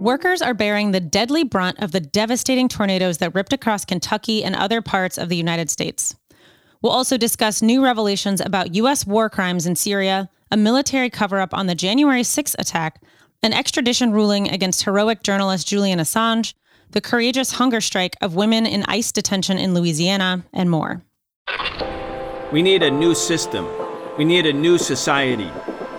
Workers are bearing the deadly brunt of the devastating tornadoes that ripped across Kentucky and other parts of the United States. We'll also discuss new revelations about U.S. war crimes in Syria, a military cover up on the January 6 attack, an extradition ruling against heroic journalist Julian Assange, the courageous hunger strike of women in ICE detention in Louisiana, and more. We need a new system. We need a new society.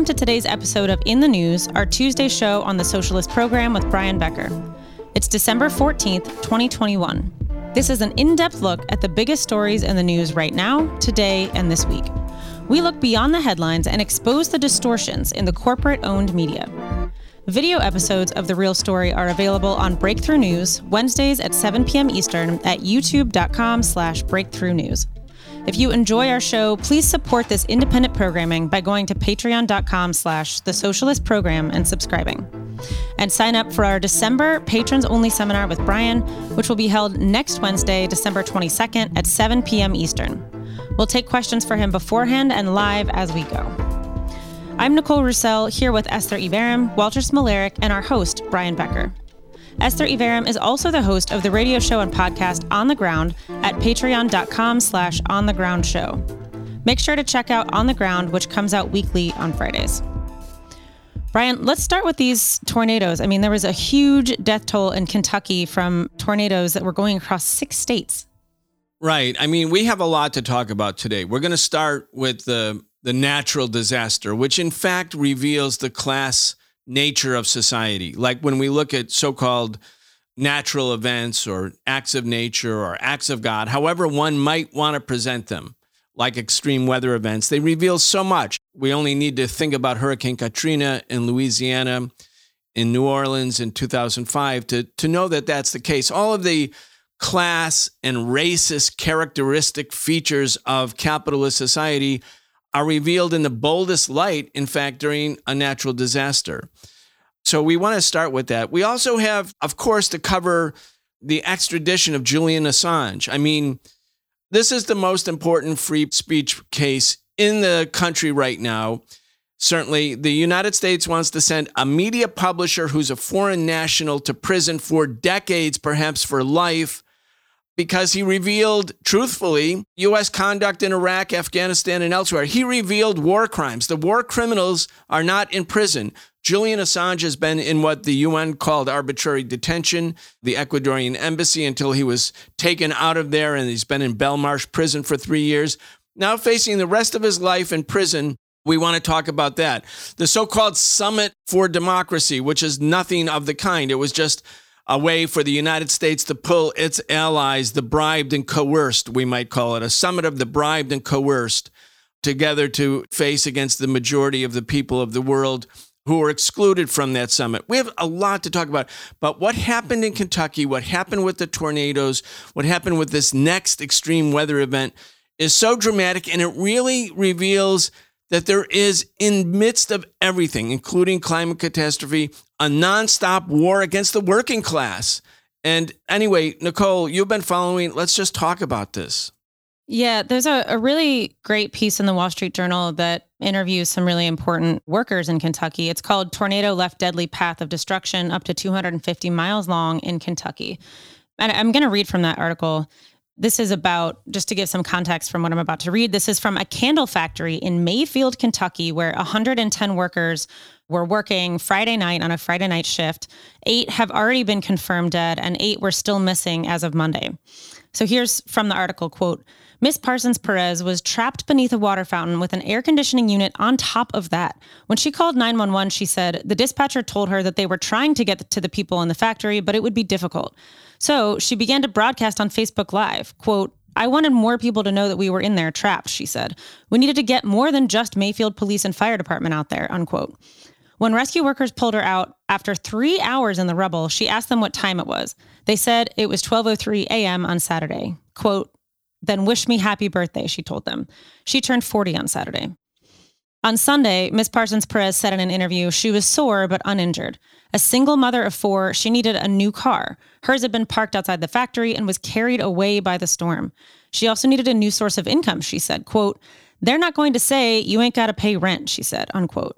Welcome to today's episode of In the News, our Tuesday show on the Socialist Program with Brian Becker. It's December 14th, 2021. This is an in depth look at the biggest stories in the news right now, today, and this week. We look beyond the headlines and expose the distortions in the corporate owned media. Video episodes of The Real Story are available on Breakthrough News, Wednesdays at 7 p.m. Eastern at youtube.com slash breakthrough news. If you enjoy our show, please support this independent programming by going to patreon.com slash the socialist program and subscribing. And sign up for our December patrons only seminar with Brian, which will be held next Wednesday, December 22nd at 7 p.m. Eastern. We'll take questions for him beforehand and live as we go. I'm Nicole Roussell here with Esther Iverem, Walter Smolarek, and our host, Brian Becker. Esther Iverem is also the host of the radio show and podcast On the Ground at patreon.com slash on the ground show. Make sure to check out On the Ground, which comes out weekly on Fridays. Brian, let's start with these tornadoes. I mean, there was a huge death toll in Kentucky from tornadoes that were going across six states. Right. I mean, we have a lot to talk about today. We're going to start with the the natural disaster, which in fact reveals the class nature of society. Like when we look at so called natural events or acts of nature or acts of God, however one might want to present them, like extreme weather events, they reveal so much. We only need to think about Hurricane Katrina in Louisiana, in New Orleans in 2005 to, to know that that's the case. All of the class and racist characteristic features of capitalist society are revealed in the boldest light, in fact, during a natural disaster. So we want to start with that. We also have, of course, to cover the extradition of Julian Assange. I mean, this is the most important free speech case in the country right now. Certainly, the United States wants to send a media publisher who's a foreign national to prison for decades, perhaps for life, because he revealed truthfully U.S. conduct in Iraq, Afghanistan, and elsewhere. He revealed war crimes. The war criminals are not in prison. Julian Assange has been in what the UN called arbitrary detention, the Ecuadorian embassy, until he was taken out of there, and he's been in Belmarsh prison for three years. Now, facing the rest of his life in prison, we want to talk about that. The so called Summit for Democracy, which is nothing of the kind. It was just a way for the United States to pull its allies, the bribed and coerced, we might call it, a summit of the bribed and coerced, together to face against the majority of the people of the world who are excluded from that summit. We have a lot to talk about. But what happened in Kentucky, what happened with the tornadoes, what happened with this next extreme weather event is so dramatic and it really reveals that there is, in midst of everything, including climate catastrophe, a nonstop war against the working class. And anyway, Nicole, you've been following. Let's just talk about this. Yeah, there's a, a really great piece in the Wall Street Journal that interviews some really important workers in Kentucky. It's called Tornado Left Deadly Path of Destruction Up to 250 Miles Long in Kentucky. And I'm going to read from that article. This is about, just to give some context from what I'm about to read, this is from a candle factory in Mayfield, Kentucky, where 110 workers were working Friday night on a Friday night shift. Eight have already been confirmed dead, and eight were still missing as of Monday. So here's from the article quote, Miss Parsons Perez was trapped beneath a water fountain with an air conditioning unit on top of that. When she called 911, she said the dispatcher told her that they were trying to get to the people in the factory, but it would be difficult. So she began to broadcast on Facebook Live. Quote, I wanted more people to know that we were in there trapped, she said. We needed to get more than just Mayfield Police and Fire Department out there, unquote. When rescue workers pulled her out after three hours in the rubble, she asked them what time it was. They said it was 12:03 a.m. on Saturday. "Quote: Then wish me happy birthday," she told them. She turned 40 on Saturday. On Sunday, Ms. Parsons Perez said in an interview she was sore but uninjured. A single mother of four, she needed a new car. Hers had been parked outside the factory and was carried away by the storm. She also needed a new source of income, she said. Quote, they're not going to say you ain't got to pay rent, she said, unquote.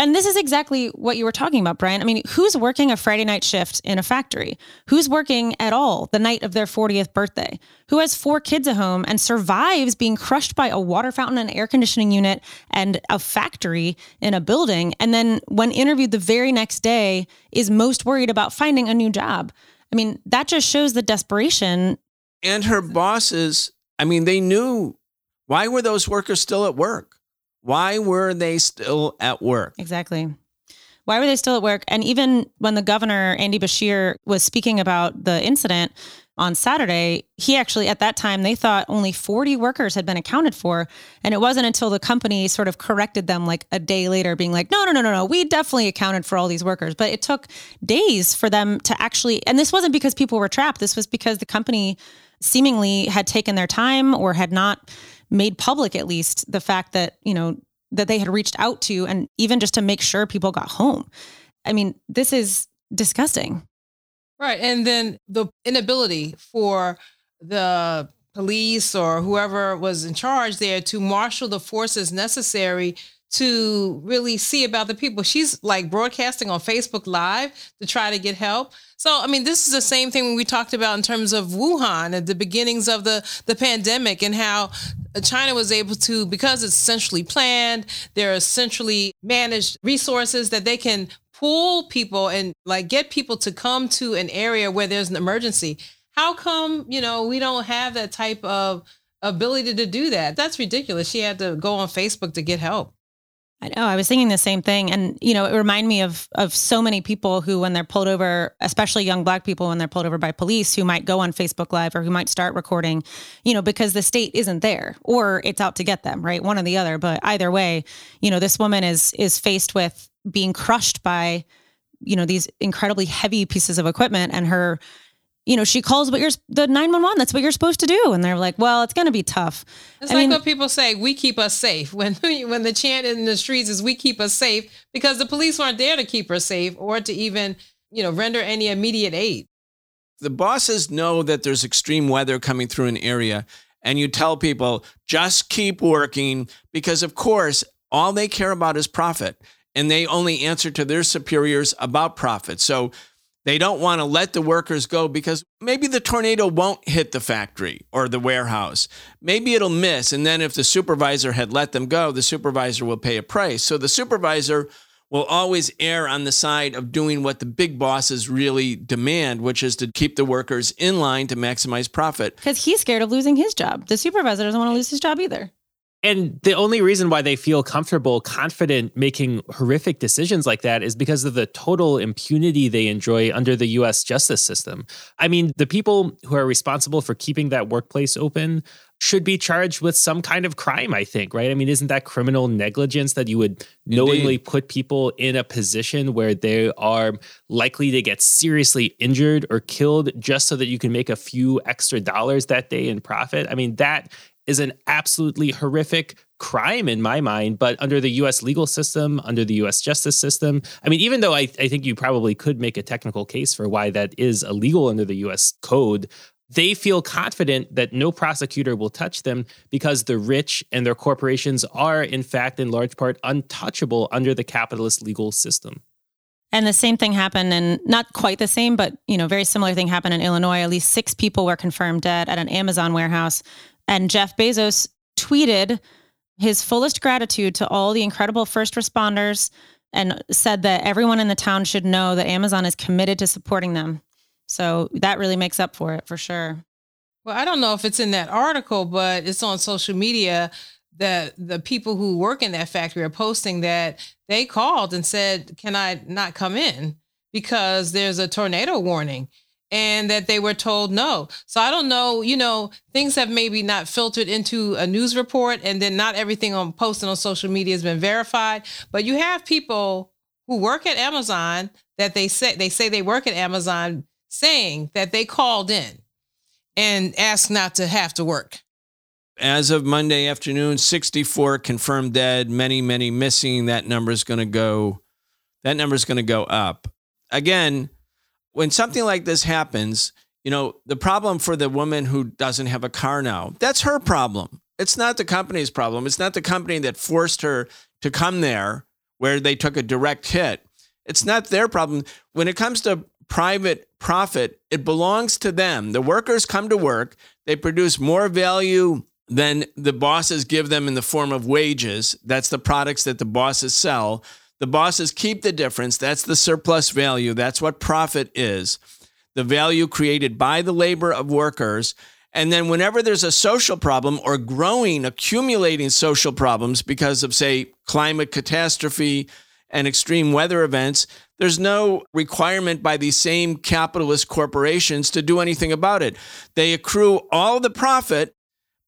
And this is exactly what you were talking about, Brian. I mean, who's working a Friday night shift in a factory? Who's working at all the night of their 40th birthday? Who has four kids at home and survives being crushed by a water fountain, an air conditioning unit, and a factory in a building? And then, when interviewed the very next day, is most worried about finding a new job? I mean, that just shows the desperation. And her bosses, I mean, they knew why were those workers still at work? Why were they still at work? Exactly. Why were they still at work? And even when the governor, Andy Beshear, was speaking about the incident on Saturday, he actually, at that time, they thought only 40 workers had been accounted for. And it wasn't until the company sort of corrected them like a day later, being like, no, no, no, no, no, we definitely accounted for all these workers. But it took days for them to actually, and this wasn't because people were trapped, this was because the company seemingly had taken their time or had not made public at least the fact that, you know, that they had reached out to and even just to make sure people got home. I mean, this is disgusting. Right. And then the inability for the police or whoever was in charge there to marshal the forces necessary to really see about the people. She's like broadcasting on Facebook Live to try to get help. So, I mean, this is the same thing we talked about in terms of Wuhan at the beginnings of the, the pandemic and how China was able to, because it's centrally planned, there are centrally managed resources that they can pull people and like get people to come to an area where there's an emergency. How come, you know, we don't have that type of ability to do that? That's ridiculous. She had to go on Facebook to get help. I know. I was thinking the same thing, and you know, it reminded me of of so many people who, when they're pulled over, especially young Black people, when they're pulled over by police, who might go on Facebook Live or who might start recording, you know, because the state isn't there or it's out to get them, right? One or the other. But either way, you know, this woman is is faced with being crushed by, you know, these incredibly heavy pieces of equipment, and her you know, she calls what you're the 911. That's what you're supposed to do. And they're like, well, it's going to be tough. It's I like mean, what people say, we keep us safe. When when the chant in the streets is we keep us safe because the police weren't there to keep her safe or to even, you know, render any immediate aid. The bosses know that there's extreme weather coming through an area and you tell people just keep working because of course all they care about is profit and they only answer to their superiors about profit. So they don't want to let the workers go because maybe the tornado won't hit the factory or the warehouse. Maybe it'll miss. And then if the supervisor had let them go, the supervisor will pay a price. So the supervisor will always err on the side of doing what the big bosses really demand, which is to keep the workers in line to maximize profit. Because he's scared of losing his job. The supervisor doesn't want to lose his job either. And the only reason why they feel comfortable, confident making horrific decisions like that is because of the total impunity they enjoy under the US justice system. I mean, the people who are responsible for keeping that workplace open should be charged with some kind of crime, I think, right? I mean, isn't that criminal negligence that you would knowingly Indeed. put people in a position where they are likely to get seriously injured or killed just so that you can make a few extra dollars that day in profit? I mean, that is an absolutely horrific crime in my mind. But under the US legal system, under the US justice system, I mean, even though I, I think you probably could make a technical case for why that is illegal under the US code, they feel confident that no prosecutor will touch them because the rich and their corporations are, in fact, in large part, untouchable under the capitalist legal system. And the same thing happened, and not quite the same, but you know, very similar thing happened in Illinois. At least six people were confirmed dead at an Amazon warehouse and Jeff Bezos tweeted his fullest gratitude to all the incredible first responders and said that everyone in the town should know that Amazon is committed to supporting them. So that really makes up for it for sure. Well, I don't know if it's in that article, but it's on social media that the people who work in that factory are posting that they called and said, Can I not come in? Because there's a tornado warning and that they were told no. So I don't know, you know, things have maybe not filtered into a news report and then not everything on posted on social media has been verified, but you have people who work at Amazon that they say they say they work at Amazon saying that they called in and asked not to have to work. As of Monday afternoon, 64 confirmed dead, many, many missing. That number is going to go that number is going to go up. Again, when something like this happens, you know, the problem for the woman who doesn't have a car now, that's her problem. It's not the company's problem. It's not the company that forced her to come there where they took a direct hit. It's not their problem. When it comes to private profit, it belongs to them. The workers come to work, they produce more value than the bosses give them in the form of wages. That's the products that the bosses sell. The bosses keep the difference. That's the surplus value. That's what profit is the value created by the labor of workers. And then, whenever there's a social problem or growing, accumulating social problems because of, say, climate catastrophe and extreme weather events, there's no requirement by these same capitalist corporations to do anything about it. They accrue all the profit,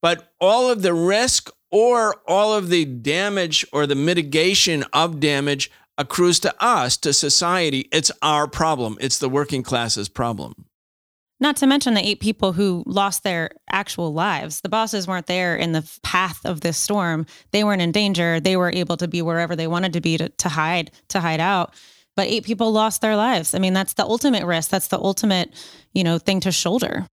but all of the risk or all of the damage or the mitigation of damage accrues to us, to society. It's our problem. It's the working class's problem. Not to mention the eight people who lost their actual lives. The bosses weren't there in the path of this storm. They weren't in danger. They were able to be wherever they wanted to be to, to hide, to hide out. But eight people lost their lives. I mean, that's the ultimate risk. That's the ultimate, you know, thing to shoulder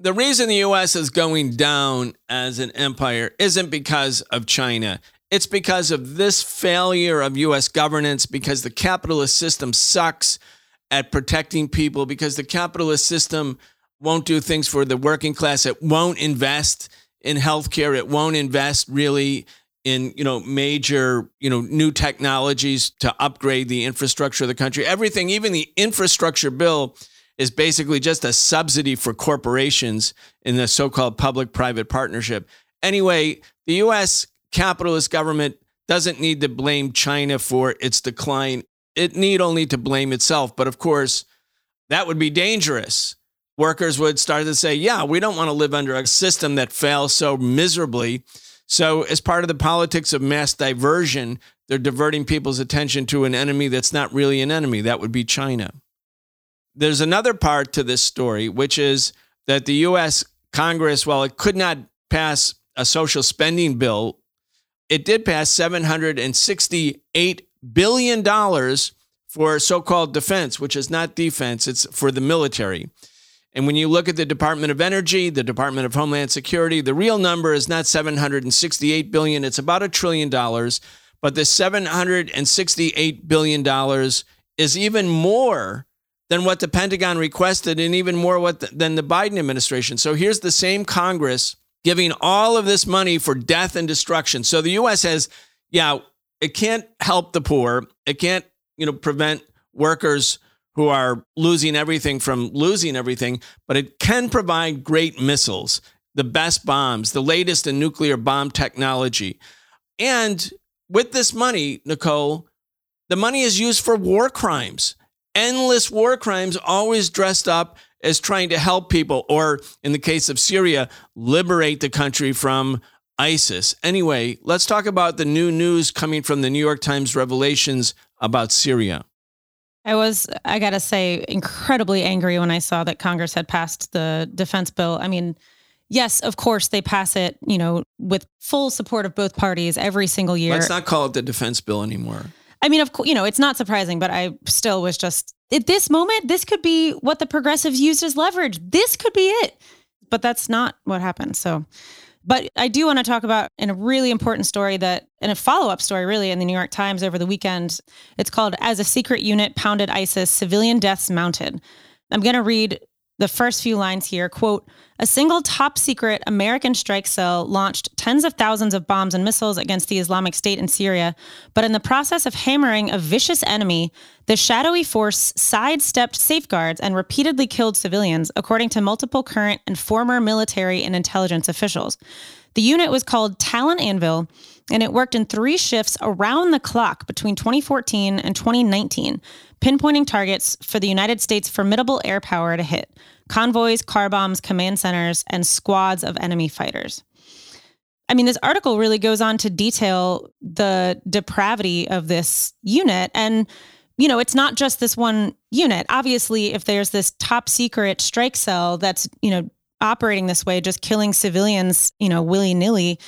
the reason the US is going down as an empire isn't because of China. It's because of this failure of US governance, because the capitalist system sucks at protecting people, because the capitalist system won't do things for the working class. It won't invest in healthcare. It won't invest really in you know major you know new technologies to upgrade the infrastructure of the country. Everything, even the infrastructure bill is basically just a subsidy for corporations in the so called public private partnership. Anyway, the US capitalist government doesn't need to blame China for its decline. It need only to blame itself. But of course, that would be dangerous. Workers would start to say, yeah, we don't want to live under a system that fails so miserably. So, as part of the politics of mass diversion, they're diverting people's attention to an enemy that's not really an enemy. That would be China there's another part to this story, which is that the U.S. Congress, while it could not pass a social spending bill, it did pass $768 billion for so called defense, which is not defense, it's for the military. And when you look at the Department of Energy, the Department of Homeland Security, the real number is not 768 billion, it's about a trillion dollars, but the 768 billion dollars is even more than what the Pentagon requested and even more what the, than the Biden administration. So here's the same Congress giving all of this money for death and destruction. So the US has yeah, it can't help the poor. It can't, you know, prevent workers who are losing everything from losing everything, but it can provide great missiles, the best bombs, the latest in nuclear bomb technology. And with this money, Nicole, the money is used for war crimes endless war crimes, always dressed up as trying to help people, or in the case of Syria, liberate the country from ISIS. Anyway, let's talk about the new news coming from the New York Times revelations about Syria. I was, I got to say, incredibly angry when I saw that Congress had passed the defense bill. I mean, yes, of course, they pass it, you know, with full support of both parties every single year. Let's not call it the defense bill anymore. I mean, of course, you know, it's not surprising, but I still was just at this moment, this could be what the progressives used as leverage. This could be it. But that's not what happened. So, but I do want to talk about in a really important story that, in a follow up story, really, in the New York Times over the weekend. It's called As a Secret Unit Pounded ISIS, Civilian Deaths Mounted. I'm going to read the first few lines here quote a single top secret american strike cell launched tens of thousands of bombs and missiles against the islamic state in syria but in the process of hammering a vicious enemy the shadowy force sidestepped safeguards and repeatedly killed civilians according to multiple current and former military and intelligence officials. The unit was called talon anvil and it worked in three shifts around the clock between 2014 and 2019 pinpointing targets for the United States' formidable air power to hit convoys, car bombs, command centers, and squads of enemy fighters. I mean, this article really goes on to detail the depravity of this unit. And, you know, it's not just this one unit. Obviously, if there's this top secret strike cell that's, you know, operating this way, just killing civilians, you know, willy nilly,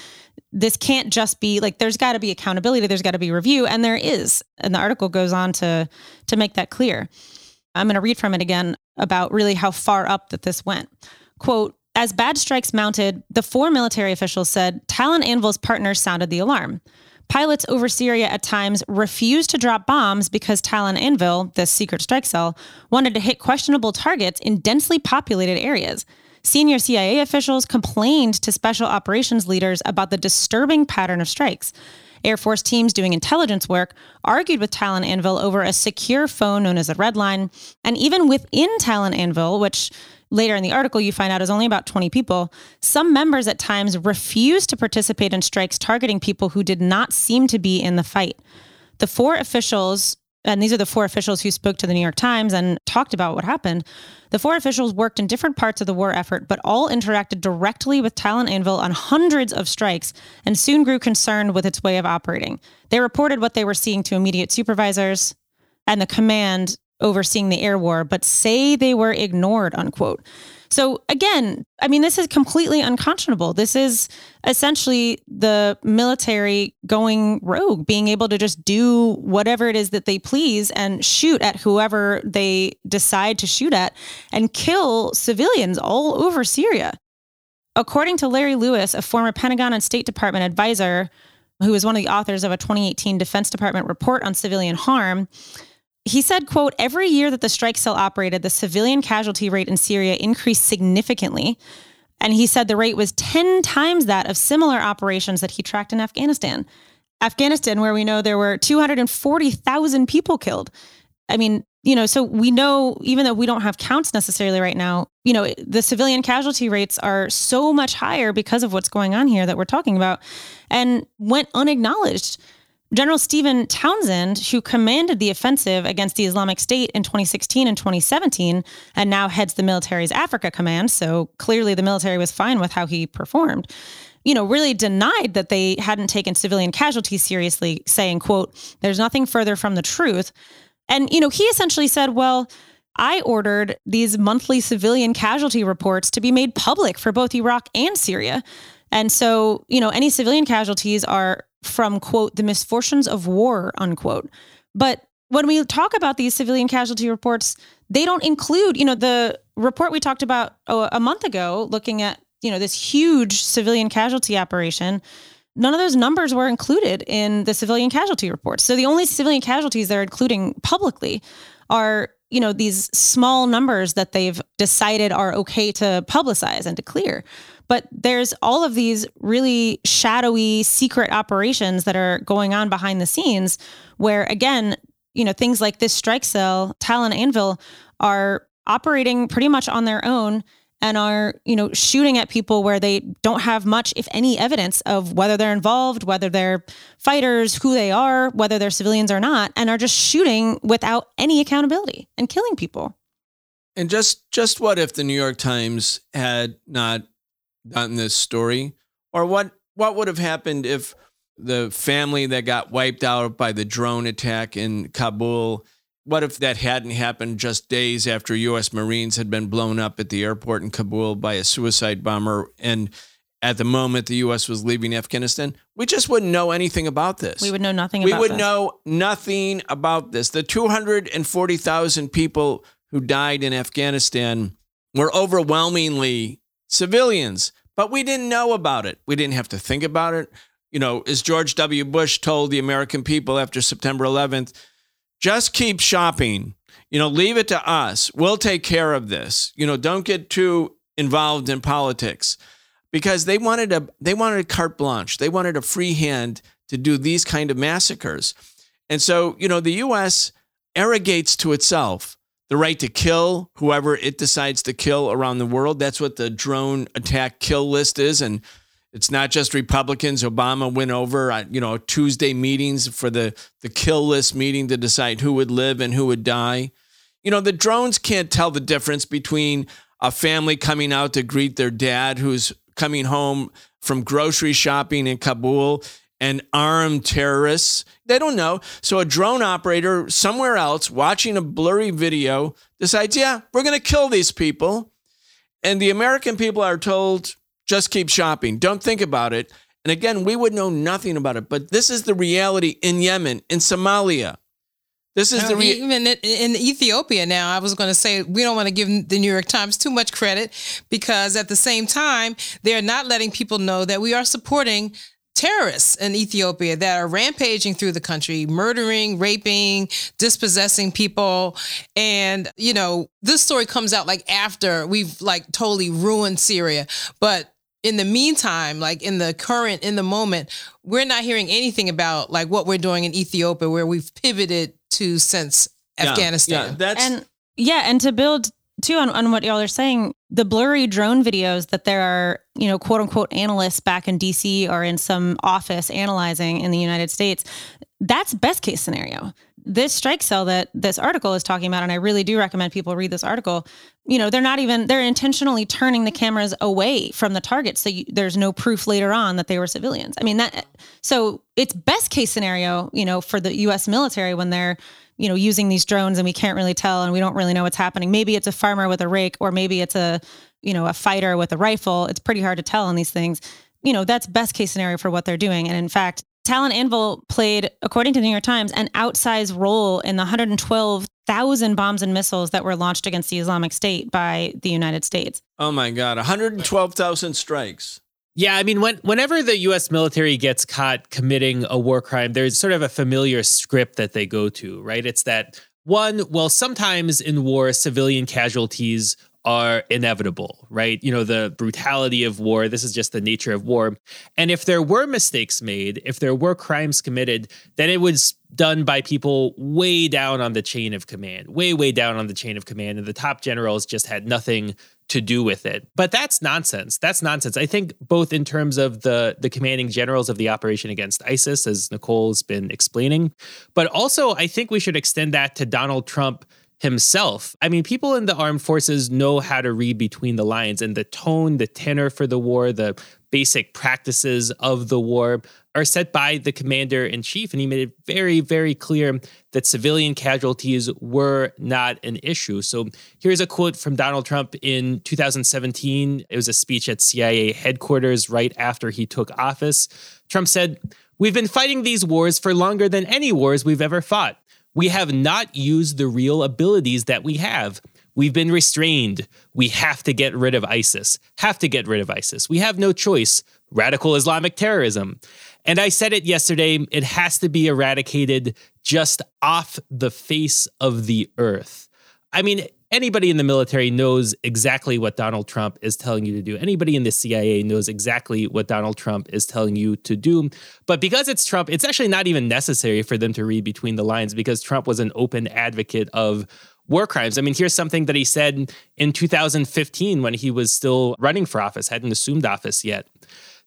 this can't just be like there's got to be accountability there's got to be review and there is. And the article goes on to to make that clear. I'm going to read from it again about really how far up that this went. Quote as bad strikes mounted the four military officials said talon anvil's partners sounded the alarm. Pilots over syria at times refused to drop bombs because talon anvil this secret strike cell wanted to hit questionable targets in densely populated areas Senior CIA officials complained to special operations leaders about the disturbing pattern of strikes. Air Force teams doing intelligence work argued with Talon Anvil over a secure phone known as a red line. And even within Talon Anvil, which later in the article you find out is only about 20 people, some members at times refused to participate in strikes targeting people who did not seem to be in the fight. The four officials and these are the four officials who spoke to the New York Times and talked about what happened. The four officials worked in different parts of the war effort, but all interacted directly with Talon Anvil on hundreds of strikes and soon grew concerned with its way of operating. They reported what they were seeing to immediate supervisors and the command overseeing the air war, but say they were ignored, unquote. So again, I mean, this is completely unconscionable. This is essentially the military going rogue, being able to just do whatever it is that they please and shoot at whoever they decide to shoot at and kill civilians all over Syria. According to Larry Lewis, a former Pentagon and State Department advisor who was one of the authors of a 2018 Defense Department report on civilian harm, he said, quote, every year that the strike cell operated, the civilian casualty rate in Syria increased significantly. And he said the rate was 10 times that of similar operations that he tracked in Afghanistan. Afghanistan, where we know there were 240,000 people killed. I mean, you know, so we know, even though we don't have counts necessarily right now, you know, the civilian casualty rates are so much higher because of what's going on here that we're talking about and went unacknowledged. General Stephen Townsend, who commanded the offensive against the Islamic State in 2016 and 2017, and now heads the military's Africa Command, so clearly the military was fine with how he performed, you know, really denied that they hadn't taken civilian casualties seriously, saying, quote, there's nothing further from the truth. And, you know, he essentially said, well, I ordered these monthly civilian casualty reports to be made public for both Iraq and Syria. And so, you know, any civilian casualties are from quote the misfortunes of war unquote. But when we talk about these civilian casualty reports they don't include you know the report we talked about oh, a month ago looking at you know this huge civilian casualty operation none of those numbers were included in the civilian casualty reports. So the only civilian casualties they're including publicly are you know these small numbers that they've decided are okay to publicize and to clear but there's all of these really shadowy secret operations that are going on behind the scenes where again you know things like this strike cell talon anvil are operating pretty much on their own and are you know shooting at people where they don't have much if any evidence of whether they're involved whether they're fighters who they are whether they're civilians or not and are just shooting without any accountability and killing people. And just just what if the new york times had not done this story? Or what what would have happened if the family that got wiped out by the drone attack in Kabul, what if that hadn't happened just days after US Marines had been blown up at the airport in Kabul by a suicide bomber and at the moment the US was leaving Afghanistan? We just wouldn't know anything about this. We would know nothing we would this. know nothing about this. The 240,000 people who died in Afghanistan were overwhelmingly civilians, but we didn't know about it. We didn't have to think about it. You know, as George W. Bush told the American people after September 11th, just keep shopping. You know, leave it to us. We'll take care of this. You know, don't get too involved in politics because they wanted a they wanted a carte blanche. They wanted a free hand to do these kind of massacres. And so, you know, the US arrogates to itself the right to kill whoever it decides to kill around the world. That's what the drone attack kill list is. And it's not just Republicans. Obama went over, uh, you know, Tuesday meetings for the, the kill list meeting to decide who would live and who would die. You know, the drones can't tell the difference between a family coming out to greet their dad who's coming home from grocery shopping in Kabul and armed terrorists. They don't know. So a drone operator somewhere else watching a blurry video decides, yeah, we're going to kill these people. And the American people are told, just keep shopping. Don't think about it. And again, we would know nothing about it. But this is the reality in Yemen, in Somalia. This is the re- even in Ethiopia now. I was going to say we don't want to give the New York Times too much credit because at the same time they're not letting people know that we are supporting terrorists in Ethiopia that are rampaging through the country, murdering, raping, dispossessing people. And, you know, this story comes out like after we've like totally ruined Syria. But in the meantime, like in the current, in the moment, we're not hearing anything about like what we're doing in Ethiopia, where we've pivoted to since yeah, Afghanistan. Yeah, that's and yeah, and to build too on, on what y'all are saying, the blurry drone videos that there are, you know, quote unquote analysts back in DC or in some office analyzing in the United States, that's best case scenario. This strike cell that this article is talking about, and I really do recommend people read this article. You know, they're not even they're intentionally turning the cameras away from the target, so you, there's no proof later on that they were civilians. I mean that. So it's best case scenario, you know, for the U.S. military when they're you know, using these drones and we can't really tell and we don't really know what's happening. Maybe it's a farmer with a rake or maybe it's a, you know, a fighter with a rifle. It's pretty hard to tell on these things. You know, that's best case scenario for what they're doing. And in fact, Talon Anvil played, according to the New York Times, an outsized role in the 112,000 bombs and missiles that were launched against the Islamic State by the United States. Oh my God, 112,000 strikes. Yeah, I mean, when, whenever the U.S. military gets caught committing a war crime, there's sort of a familiar script that they go to, right? It's that one, well, sometimes in war, civilian casualties are inevitable, right? You know, the brutality of war, this is just the nature of war. And if there were mistakes made, if there were crimes committed, then it was done by people way down on the chain of command, way, way down on the chain of command. And the top generals just had nothing to do with it. But that's nonsense. That's nonsense. I think both in terms of the the commanding generals of the operation against ISIS, as Nicole's been explaining, but also I think we should extend that to Donald Trump himself. I mean, people in the armed forces know how to read between the lines and the tone, the tenor for the war, the basic practices of the war are set by the commander in chief. And he made it very, very clear that civilian casualties were not an issue. So here's a quote from Donald Trump in 2017. It was a speech at CIA headquarters right after he took office. Trump said, We've been fighting these wars for longer than any wars we've ever fought. We have not used the real abilities that we have. We've been restrained. We have to get rid of ISIS. Have to get rid of ISIS. We have no choice. Radical Islamic terrorism. And I said it yesterday, it has to be eradicated just off the face of the earth. I mean, anybody in the military knows exactly what Donald Trump is telling you to do. Anybody in the CIA knows exactly what Donald Trump is telling you to do. But because it's Trump, it's actually not even necessary for them to read between the lines because Trump was an open advocate of war crimes. I mean, here's something that he said in 2015 when he was still running for office, hadn't assumed office yet.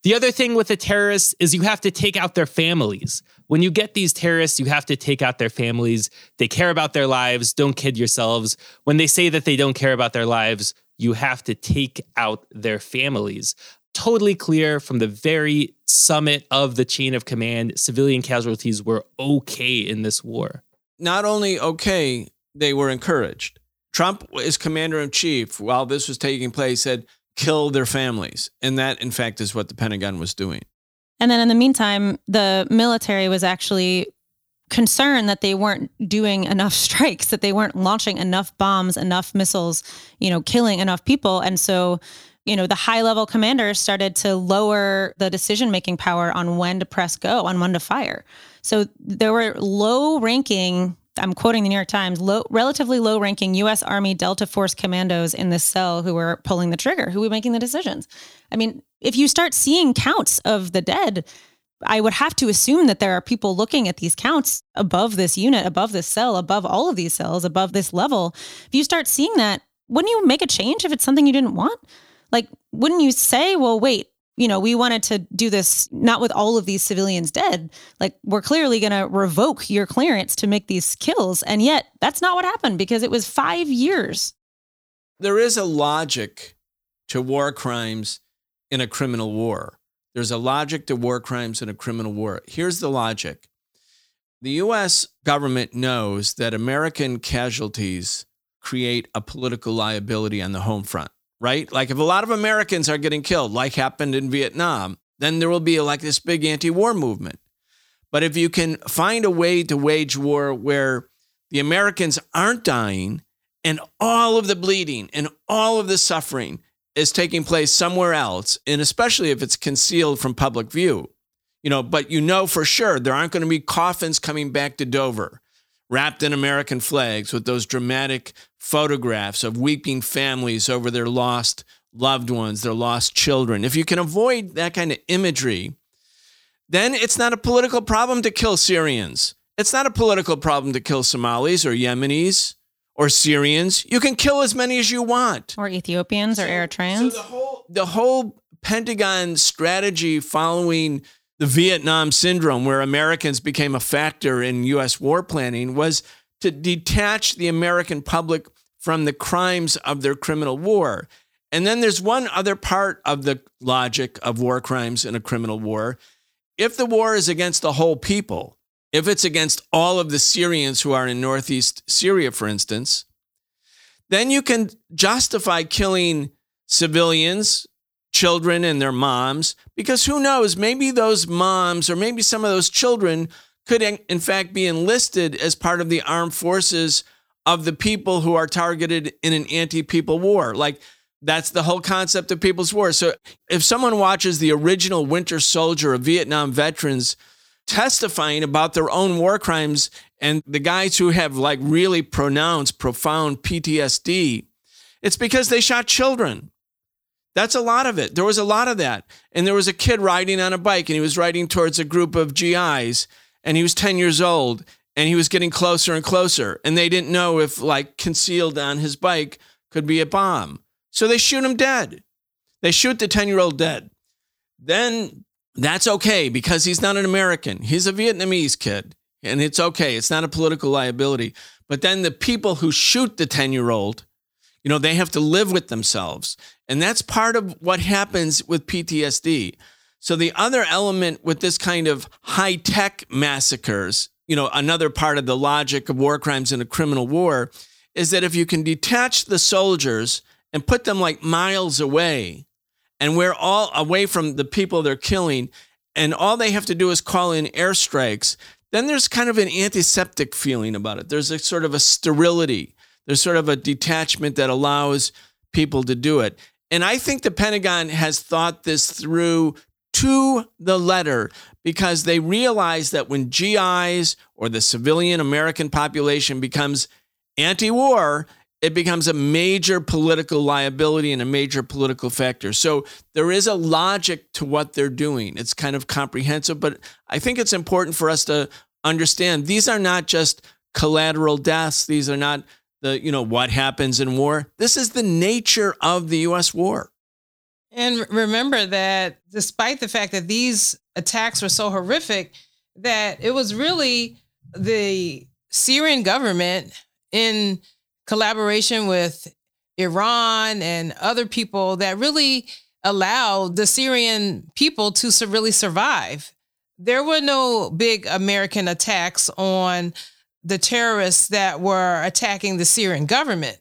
The other thing with the terrorists is you have to take out their families. When you get these terrorists, you have to take out their families. They care about their lives. Don't kid yourselves. When they say that they don't care about their lives, you have to take out their families. Totally clear from the very summit of the chain of command, civilian casualties were okay in this war. Not only okay, they were encouraged. Trump, as commander in chief, while this was taking place, said, kill their families. And that, in fact, is what the Pentagon was doing. And then in the meantime, the military was actually concerned that they weren't doing enough strikes, that they weren't launching enough bombs, enough missiles, you know, killing enough people. And so, you know, the high level commanders started to lower the decision making power on when to press go, on when to fire. So there were low ranking I'm quoting the New York Times, low, relatively low ranking U.S. Army Delta Force commandos in this cell who were pulling the trigger, who were making the decisions. I mean, if you start seeing counts of the dead, I would have to assume that there are people looking at these counts above this unit, above this cell, above all of these cells, above this level. If you start seeing that, wouldn't you make a change if it's something you didn't want? Like, wouldn't you say, well, wait, you know, we wanted to do this not with all of these civilians dead. Like, we're clearly going to revoke your clearance to make these kills. And yet, that's not what happened because it was five years. There is a logic to war crimes in a criminal war. There's a logic to war crimes in a criminal war. Here's the logic the US government knows that American casualties create a political liability on the home front, right? Like if a lot of Americans are getting killed, like happened in Vietnam, then there will be like this big anti war movement. But if you can find a way to wage war where the Americans aren't dying and all of the bleeding and all of the suffering is taking place somewhere else, and especially if it's concealed from public view, you know, but you know for sure there aren't going to be coffins coming back to Dover wrapped in American flags with those dramatic photographs of weeping families over their lost loved ones, their lost children. If you can avoid that kind of imagery, then it's not a political problem to kill Syrians. It's not a political problem to kill Somalis or Yemenis or Syrians. You can kill as many as you want. Or Ethiopians or Eritreans. So the whole the whole Pentagon strategy following the Vietnam syndrome, where Americans became a factor in US war planning, was to detach the American public from the crimes of their criminal war. And then there's one other part of the logic of war crimes in a criminal war. If the war is against the whole people, if it's against all of the Syrians who are in northeast Syria, for instance, then you can justify killing civilians, children, and their moms, because who knows, maybe those moms or maybe some of those children could, in fact, be enlisted as part of the armed forces of the people who are targeted in an anti people war. Like, that's the whole concept of People's War. So, if someone watches the original Winter Soldier of Vietnam veterans testifying about their own war crimes and the guys who have like really pronounced profound PTSD, it's because they shot children. That's a lot of it. There was a lot of that. And there was a kid riding on a bike and he was riding towards a group of GIs and he was 10 years old and he was getting closer and closer. And they didn't know if like concealed on his bike could be a bomb. So they shoot him dead. They shoot the 10 year old dead. Then that's okay because he's not an American. He's a Vietnamese kid, and it's okay. It's not a political liability. But then the people who shoot the 10 year old, you know, they have to live with themselves. And that's part of what happens with PTSD. So the other element with this kind of high tech massacres, you know, another part of the logic of war crimes in a criminal war is that if you can detach the soldiers and put them like miles away, and we're all away from the people they're killing, and all they have to do is call in airstrikes, then there's kind of an antiseptic feeling about it. There's a sort of a sterility. There's sort of a detachment that allows people to do it. And I think the Pentagon has thought this through to the letter because they realize that when GIs or the civilian American population becomes anti war, it becomes a major political liability and a major political factor. So there is a logic to what they're doing. It's kind of comprehensive, but I think it's important for us to understand these are not just collateral deaths. These are not the, you know, what happens in war. This is the nature of the US war. And remember that despite the fact that these attacks were so horrific, that it was really the Syrian government in collaboration with Iran and other people that really allowed the Syrian people to really survive. There were no big American attacks on the terrorists that were attacking the Syrian government.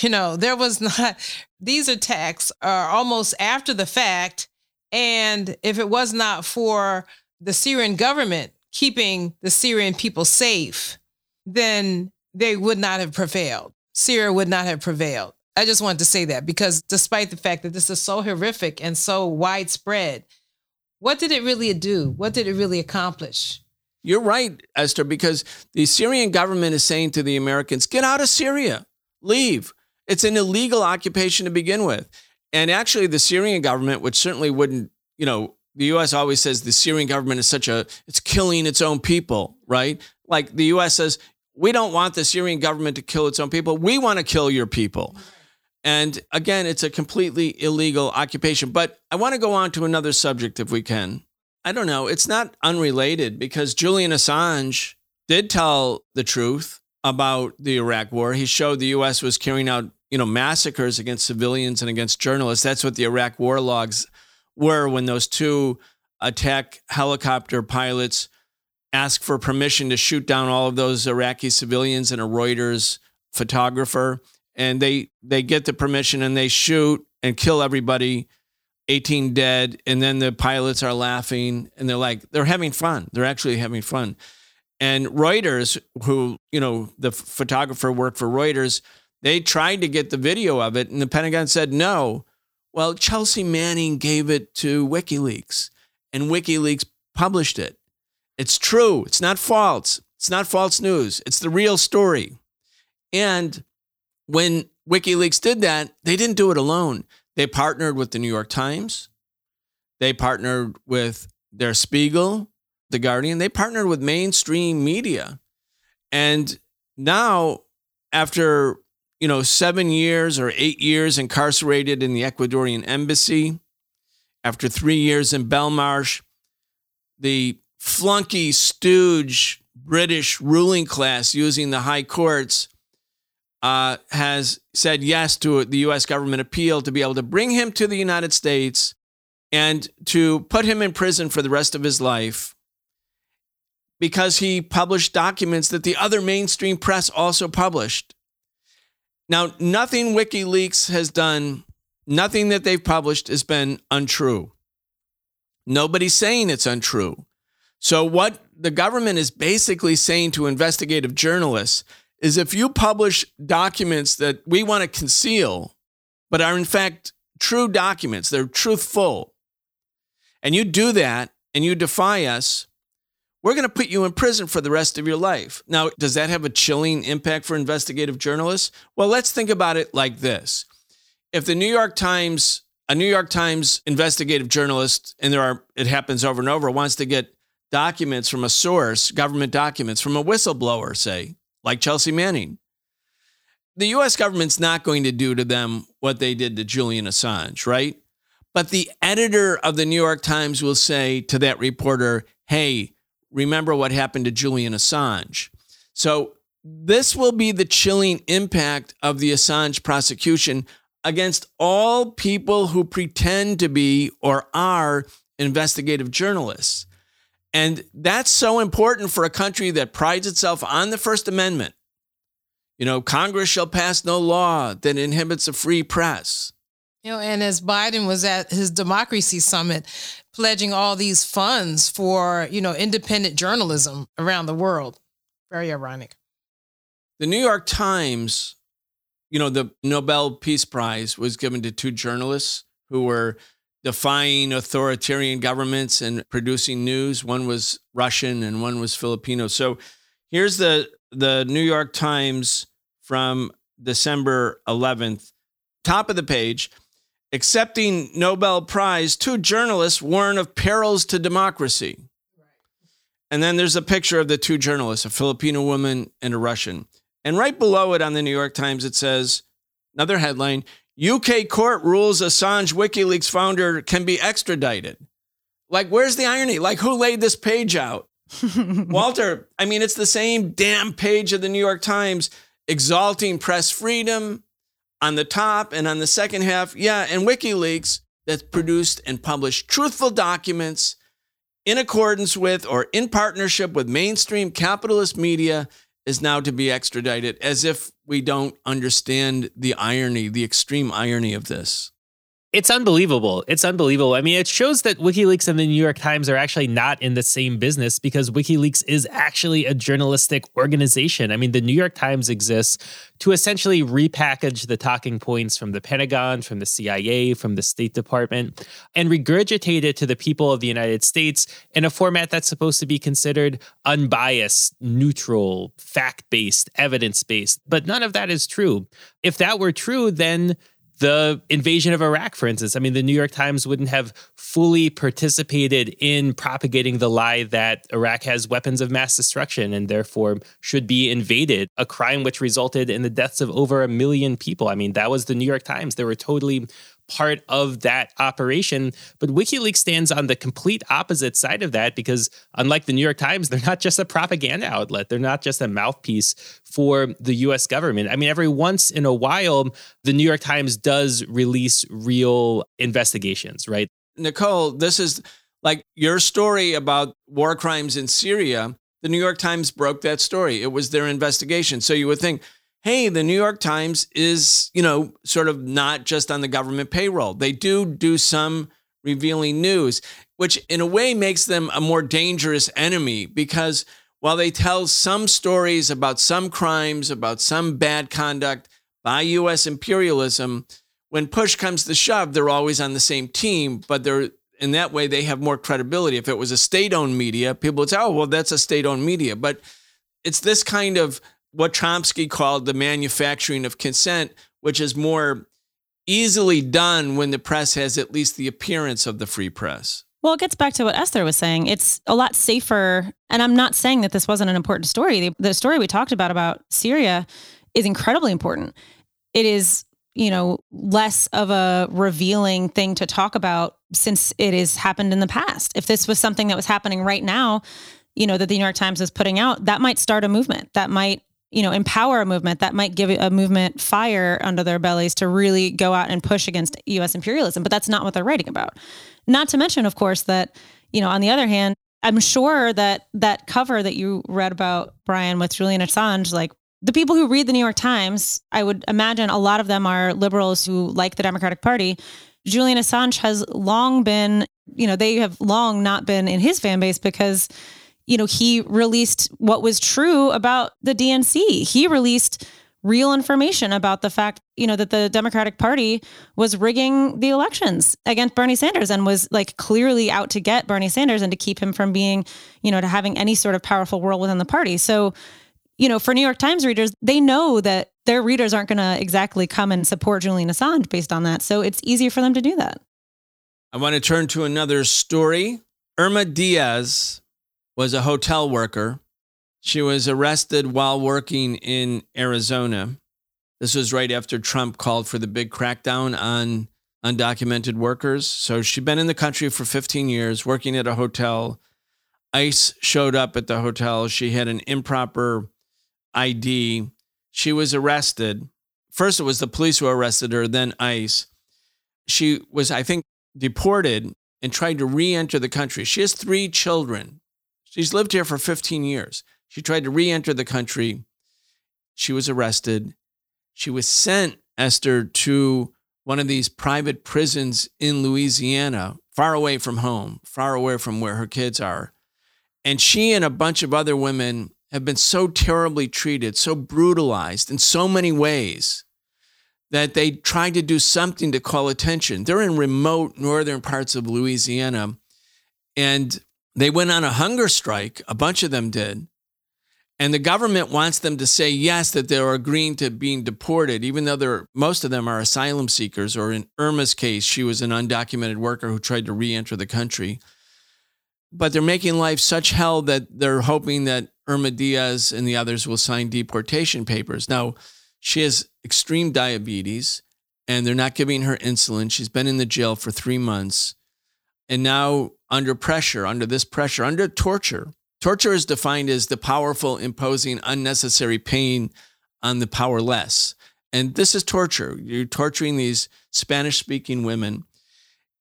You know, there was not, these attacks are almost after the fact. And if it was not for the Syrian government keeping the Syrian people safe, then they would not have prevailed. Syria would not have prevailed. I just wanted to say that because despite the fact that this is so horrific and so widespread, what did it really do? What did it really accomplish? You're right, Esther, because the Syrian government is saying to the Americans, get out of Syria, leave. It's an illegal occupation to begin with. And actually, the Syrian government, which certainly wouldn't, you know, the US always says the Syrian government is such a, it's killing its own people, right? Like the US says, we don't want the Syrian government to kill its own people. We want to kill your people. And again, it's a completely illegal occupation. But I want to go on to another subject if we can. I don't know. It's not unrelated because Julian Assange did tell the truth about the Iraq war. He showed the US was carrying out, you know, massacres against civilians and against journalists. That's what the Iraq war logs were when those two attack helicopter pilots asked for permission to shoot down all of those Iraqi civilians and a Reuters photographer. And they they get the permission and they shoot and kill everybody. 18 dead. And then the pilots are laughing and they're like, they're having fun. They're actually having fun. And Reuters, who, you know, the photographer worked for Reuters, they tried to get the video of it and the Pentagon said no. Well, Chelsea Manning gave it to WikiLeaks and WikiLeaks published it. It's true. It's not false. It's not false news. It's the real story. And when WikiLeaks did that, they didn't do it alone. They partnered with the New York Times. They partnered with Der Spiegel, The Guardian. They partnered with mainstream media. And now, after you know, seven years or eight years incarcerated in the Ecuadorian embassy, after three years in Belmarsh, the flunky stooge British ruling class using the high courts uh, has said yes to the U.S. government appeal to be able to bring him to the United States and to put him in prison for the rest of his life because he published documents that the other mainstream press also published. Now, nothing WikiLeaks has done, nothing that they've published has been untrue. Nobody's saying it's untrue. So, what the government is basically saying to investigative journalists is if you publish documents that we want to conceal, but are in fact true documents, they're truthful, and you do that and you defy us, we're going to put you in prison for the rest of your life. Now, does that have a chilling impact for investigative journalists? Well, let's think about it like this. If the New York Times, a New York Times investigative journalist, and there are, it happens over and over, wants to get documents from a source, government documents from a whistleblower, say, like Chelsea Manning. The US government's not going to do to them what they did to Julian Assange, right? But the editor of the New York Times will say to that reporter, hey, remember what happened to Julian Assange. So, this will be the chilling impact of the Assange prosecution against all people who pretend to be or are investigative journalists. And that's so important for a country that prides itself on the First Amendment. You know, Congress shall pass no law that inhibits a free press. You know, and as Biden was at his democracy summit, pledging all these funds for, you know, independent journalism around the world. Very ironic. The New York Times, you know, the Nobel Peace Prize was given to two journalists who were defying authoritarian governments and producing news. One was Russian and one was Filipino. So here's the the New York Times from December 11th, top of the page. Accepting Nobel Prize, two journalists warn of perils to democracy. And then there's a picture of the two journalists, a Filipino woman and a Russian. And right below it on the New York Times, it says another headline UK court rules Assange WikiLeaks founder can be extradited. Like, where's the irony? Like, who laid this page out? Walter, I mean, it's the same damn page of the New York Times exalting press freedom on the top, and on the second half, yeah, and WikiLeaks that produced and published truthful documents in accordance with or in partnership with mainstream capitalist media is now to be extradited, as if we don't understand the irony, the extreme irony of this. It's unbelievable. It's unbelievable. I mean, it shows that WikiLeaks and the New York Times are actually not in the same business because WikiLeaks is actually a journalistic organization. I mean, the New York Times exists to essentially repackage the talking points from the Pentagon, from the CIA, from the State Department, and regurgitate it to the people of the United States in a format that's supposed to be considered unbiased, neutral, fact based, evidence based. But none of that is true. If that were true, then the invasion of Iraq, for instance. I mean, the New York Times wouldn't have fully participated in propagating the lie that Iraq has weapons of mass destruction and therefore should be invaded, a crime which resulted in the deaths of over a million people. I mean, that was the New York Times. They were totally part of that operation. But WikiLeaks stands on the complete opposite side of that because, unlike the New York Times, they're not just a propaganda outlet, they're not just a mouthpiece for the US government. I mean, every once in a while, the New York Times does release real investigations, right? Nicole, this is like your story about war crimes in Syria. The New York Times broke that story. It was their investigation. So you would think, hey, the New York Times is, you know, sort of not just on the government payroll. They do do some revealing news, which in a way makes them a more dangerous enemy because while they tell some stories about some crimes, about some bad conduct by US imperialism, when push comes to shove, they're always on the same team, but they're in that way they have more credibility. If it was a state-owned media, people would say, "Oh, well, that's a state-owned media." But it's this kind of what Chomsky called the manufacturing of consent, which is more easily done when the press has at least the appearance of the free press. Well, it gets back to what Esther was saying. It's a lot safer. And I'm not saying that this wasn't an important story. The, the story we talked about about Syria is incredibly important. It is, you know, less of a revealing thing to talk about since it has happened in the past. If this was something that was happening right now, you know, that the New York Times is putting out, that might start a movement. That might you know empower a movement that might give a movement fire under their bellies to really go out and push against US imperialism but that's not what they're writing about. Not to mention of course that you know on the other hand I'm sure that that cover that you read about Brian with Julian Assange like the people who read the New York Times I would imagine a lot of them are liberals who like the Democratic Party. Julian Assange has long been you know they have long not been in his fan base because you know, he released what was true about the DNC. He released real information about the fact, you know, that the Democratic Party was rigging the elections against Bernie Sanders and was like clearly out to get Bernie Sanders and to keep him from being, you know, to having any sort of powerful role within the party. So, you know, for New York Times readers, they know that their readers aren't going to exactly come and support Julian Assange based on that. So it's easier for them to do that. I want to turn to another story. Irma Diaz was a hotel worker. She was arrested while working in Arizona. This was right after Trump called for the big crackdown on undocumented workers. So she'd been in the country for 15 years, working at a hotel. ICE showed up at the hotel. She had an improper ID. She was arrested. First, it was the police who arrested her, then ICE. She was, I think, deported and tried to re enter the country. She has three children. She's lived here for 15 years. She tried to re enter the country. She was arrested. She was sent, Esther, to one of these private prisons in Louisiana, far away from home, far away from where her kids are. And she and a bunch of other women have been so terribly treated, so brutalized in so many ways that they tried to do something to call attention. They're in remote northern parts of Louisiana. And they went on a hunger strike, a bunch of them did. And the government wants them to say yes, that they're agreeing to being deported, even though most of them are asylum seekers. Or in Irma's case, she was an undocumented worker who tried to re enter the country. But they're making life such hell that they're hoping that Irma Diaz and the others will sign deportation papers. Now, she has extreme diabetes and they're not giving her insulin. She's been in the jail for three months. And now under pressure, under this pressure, under torture. Torture is defined as the powerful imposing unnecessary pain on the powerless. And this is torture. You're torturing these Spanish speaking women.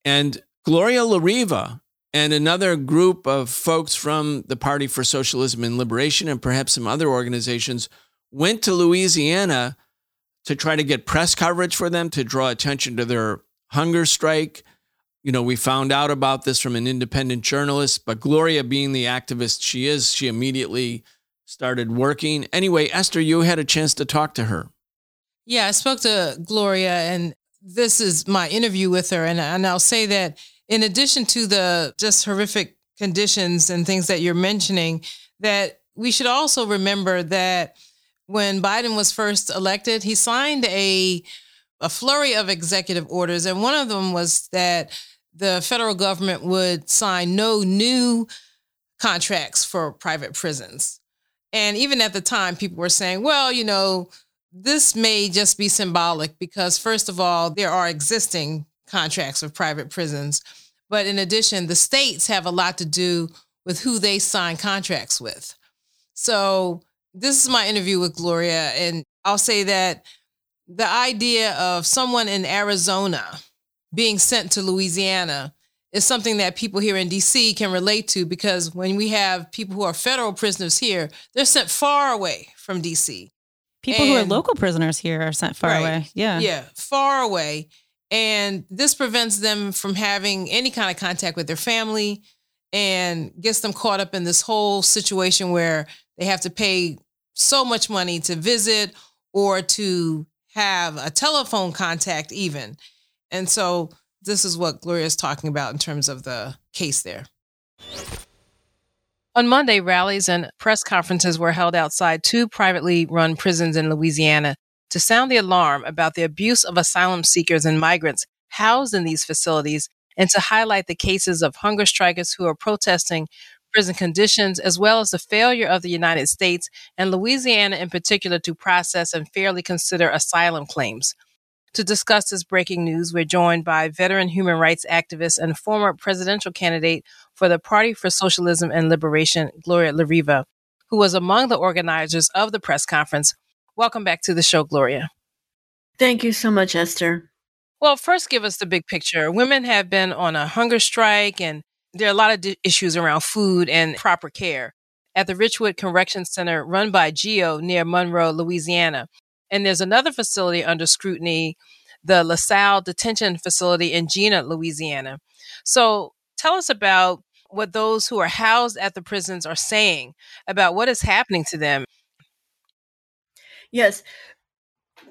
And Gloria La Riva and another group of folks from the Party for Socialism and Liberation and perhaps some other organizations went to Louisiana to try to get press coverage for them, to draw attention to their hunger strike, you know, we found out about this from an independent journalist, but Gloria, being the activist she is, she immediately started working. Anyway, Esther, you had a chance to talk to her. Yeah, I spoke to Gloria, and this is my interview with her. And, and I'll say that in addition to the just horrific conditions and things that you're mentioning, that we should also remember that when Biden was first elected, he signed a a flurry of executive orders, and one of them was that the federal government would sign no new contracts for private prisons. And even at the time, people were saying, well, you know, this may just be symbolic because, first of all, there are existing contracts with private prisons. But in addition, the states have a lot to do with who they sign contracts with. So, this is my interview with Gloria. And I'll say that the idea of someone in Arizona being sent to Louisiana is something that people here in DC can relate to because when we have people who are federal prisoners here, they're sent far away from DC. People and, who are local prisoners here are sent far right, away. Yeah. Yeah, far away. And this prevents them from having any kind of contact with their family and gets them caught up in this whole situation where they have to pay so much money to visit or to have a telephone contact, even. And so this is what Gloria is talking about in terms of the case there. On Monday, rallies and press conferences were held outside two privately run prisons in Louisiana to sound the alarm about the abuse of asylum seekers and migrants housed in these facilities and to highlight the cases of hunger strikers who are protesting prison conditions, as well as the failure of the United States and Louisiana in particular to process and fairly consider asylum claims. To discuss this breaking news, we're joined by veteran human rights activist and former presidential candidate for the Party for Socialism and Liberation, Gloria La Riva, who was among the organizers of the press conference. Welcome back to the show, Gloria. Thank you so much, Esther. Well, first, give us the big picture. Women have been on a hunger strike, and there are a lot of d- issues around food and proper care at the Richwood Correction Center run by GEO near Monroe, Louisiana. And there's another facility under scrutiny, the LaSalle Detention Facility in Jena, Louisiana. So tell us about what those who are housed at the prisons are saying about what is happening to them. Yes.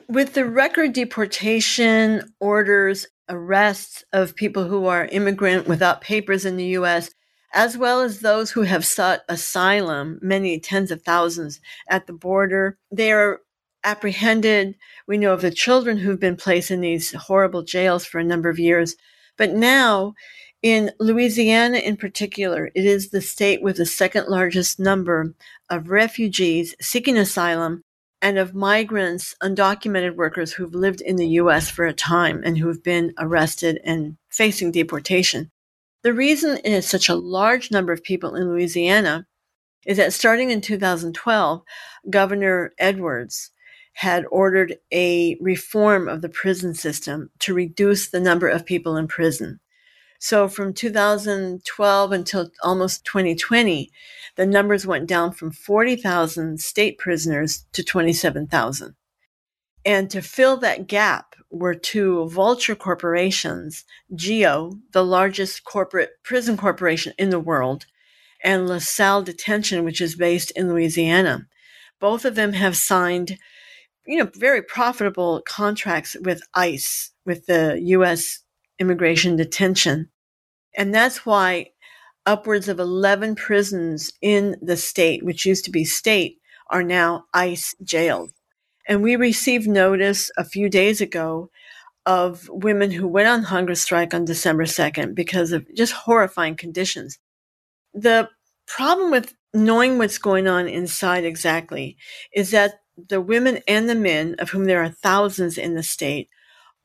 With the record deportation orders, arrests of people who are immigrant without papers in the US, as well as those who have sought asylum, many tens of thousands at the border, they are apprehended. We know of the children who've been placed in these horrible jails for a number of years. But now, in Louisiana in particular, it is the state with the second largest number of refugees seeking asylum and of migrants, undocumented workers who've lived in the U.S. for a time and who've been arrested and facing deportation. The reason it is such a large number of people in Louisiana is that starting in 2012, Governor Edwards had ordered a reform of the prison system to reduce the number of people in prison. So from 2012 until almost 2020, the numbers went down from 40,000 state prisoners to 27,000. And to fill that gap were two vulture corporations, GEO, the largest corporate prison corporation in the world, and LaSalle Detention, which is based in Louisiana. Both of them have signed you know, very profitable contracts with ICE, with the U.S. immigration detention. And that's why upwards of 11 prisons in the state, which used to be state, are now ICE jails. And we received notice a few days ago of women who went on hunger strike on December 2nd because of just horrifying conditions. The problem with knowing what's going on inside exactly is that the women and the men, of whom there are thousands in the state,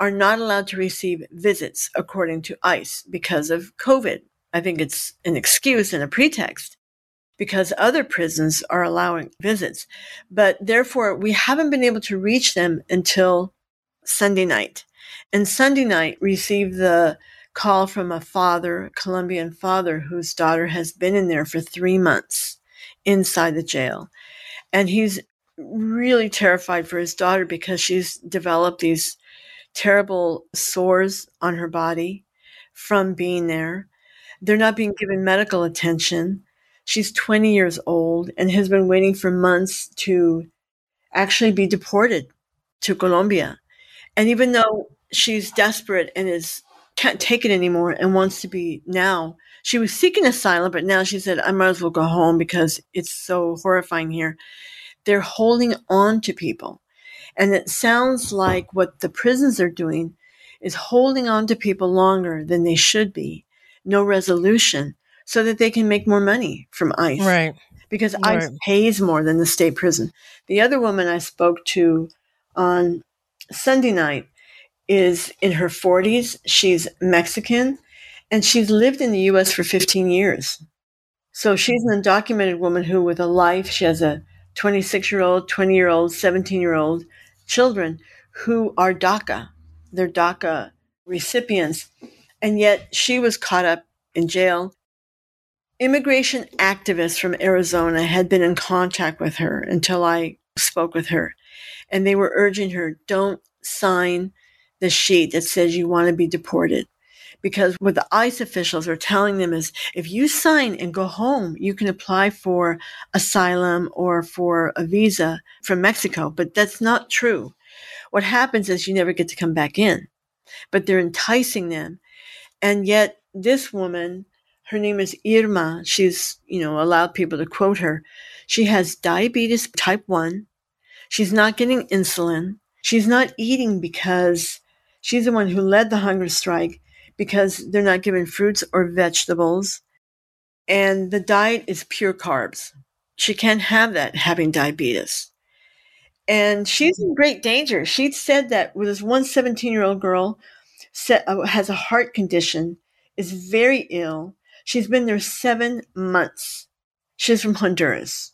are not allowed to receive visits according to ICE because of COVID. I think it's an excuse and a pretext because other prisons are allowing visits. But therefore, we haven't been able to reach them until Sunday night. And Sunday night received the call from a father, Colombian father, whose daughter has been in there for three months inside the jail. And he's really terrified for his daughter because she's developed these terrible sores on her body from being there. They're not being given medical attention. She's 20 years old and has been waiting for months to actually be deported to Colombia. And even though she's desperate and is can't take it anymore and wants to be now, she was seeking asylum, but now she said, I might as well go home because it's so horrifying here they're holding on to people. And it sounds like what the prisons are doing is holding on to people longer than they should be, no resolution, so that they can make more money from ICE. Right. Because ICE pays more than the state prison. The other woman I spoke to on Sunday night is in her 40s. She's Mexican and she's lived in the US for 15 years. So she's an undocumented woman who, with a life, she has a 26 year old, 20 year old, 17 year old children who are DACA. They're DACA recipients. And yet she was caught up in jail. Immigration activists from Arizona had been in contact with her until I spoke with her. And they were urging her, don't sign the sheet that says you want to be deported. Because what the ICE officials are telling them is if you sign and go home, you can apply for asylum or for a visa from Mexico. But that's not true. What happens is you never get to come back in, but they're enticing them. And yet this woman, her name is Irma. She's, you know, allowed people to quote her. She has diabetes type 1. She's not getting insulin. She's not eating because she's the one who led the hunger strike because they're not given fruits or vegetables. And the diet is pure carbs. She can't have that having diabetes. And she's in great danger. She said that with this one 17 year old girl set, uh, has a heart condition, is very ill. She's been there seven months. She's from Honduras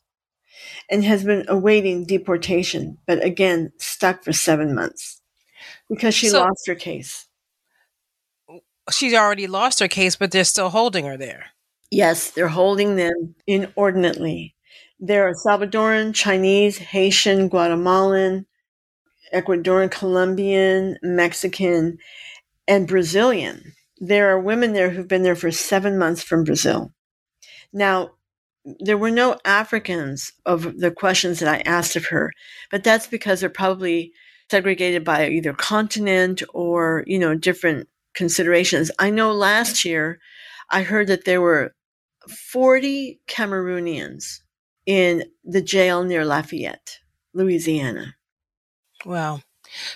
and has been awaiting deportation, but again, stuck for seven months because she so, lost her case. She's already lost her case, but they're still holding her there. Yes, they're holding them inordinately. There are Salvadoran, Chinese, Haitian, Guatemalan, Ecuadorian, Colombian, Mexican, and Brazilian. There are women there who've been there for seven months from Brazil. Now, there were no Africans of the questions that I asked of her, but that's because they're probably segregated by either continent or, you know, different considerations. I know last year I heard that there were 40 Cameroonians in the jail near Lafayette, Louisiana. Wow.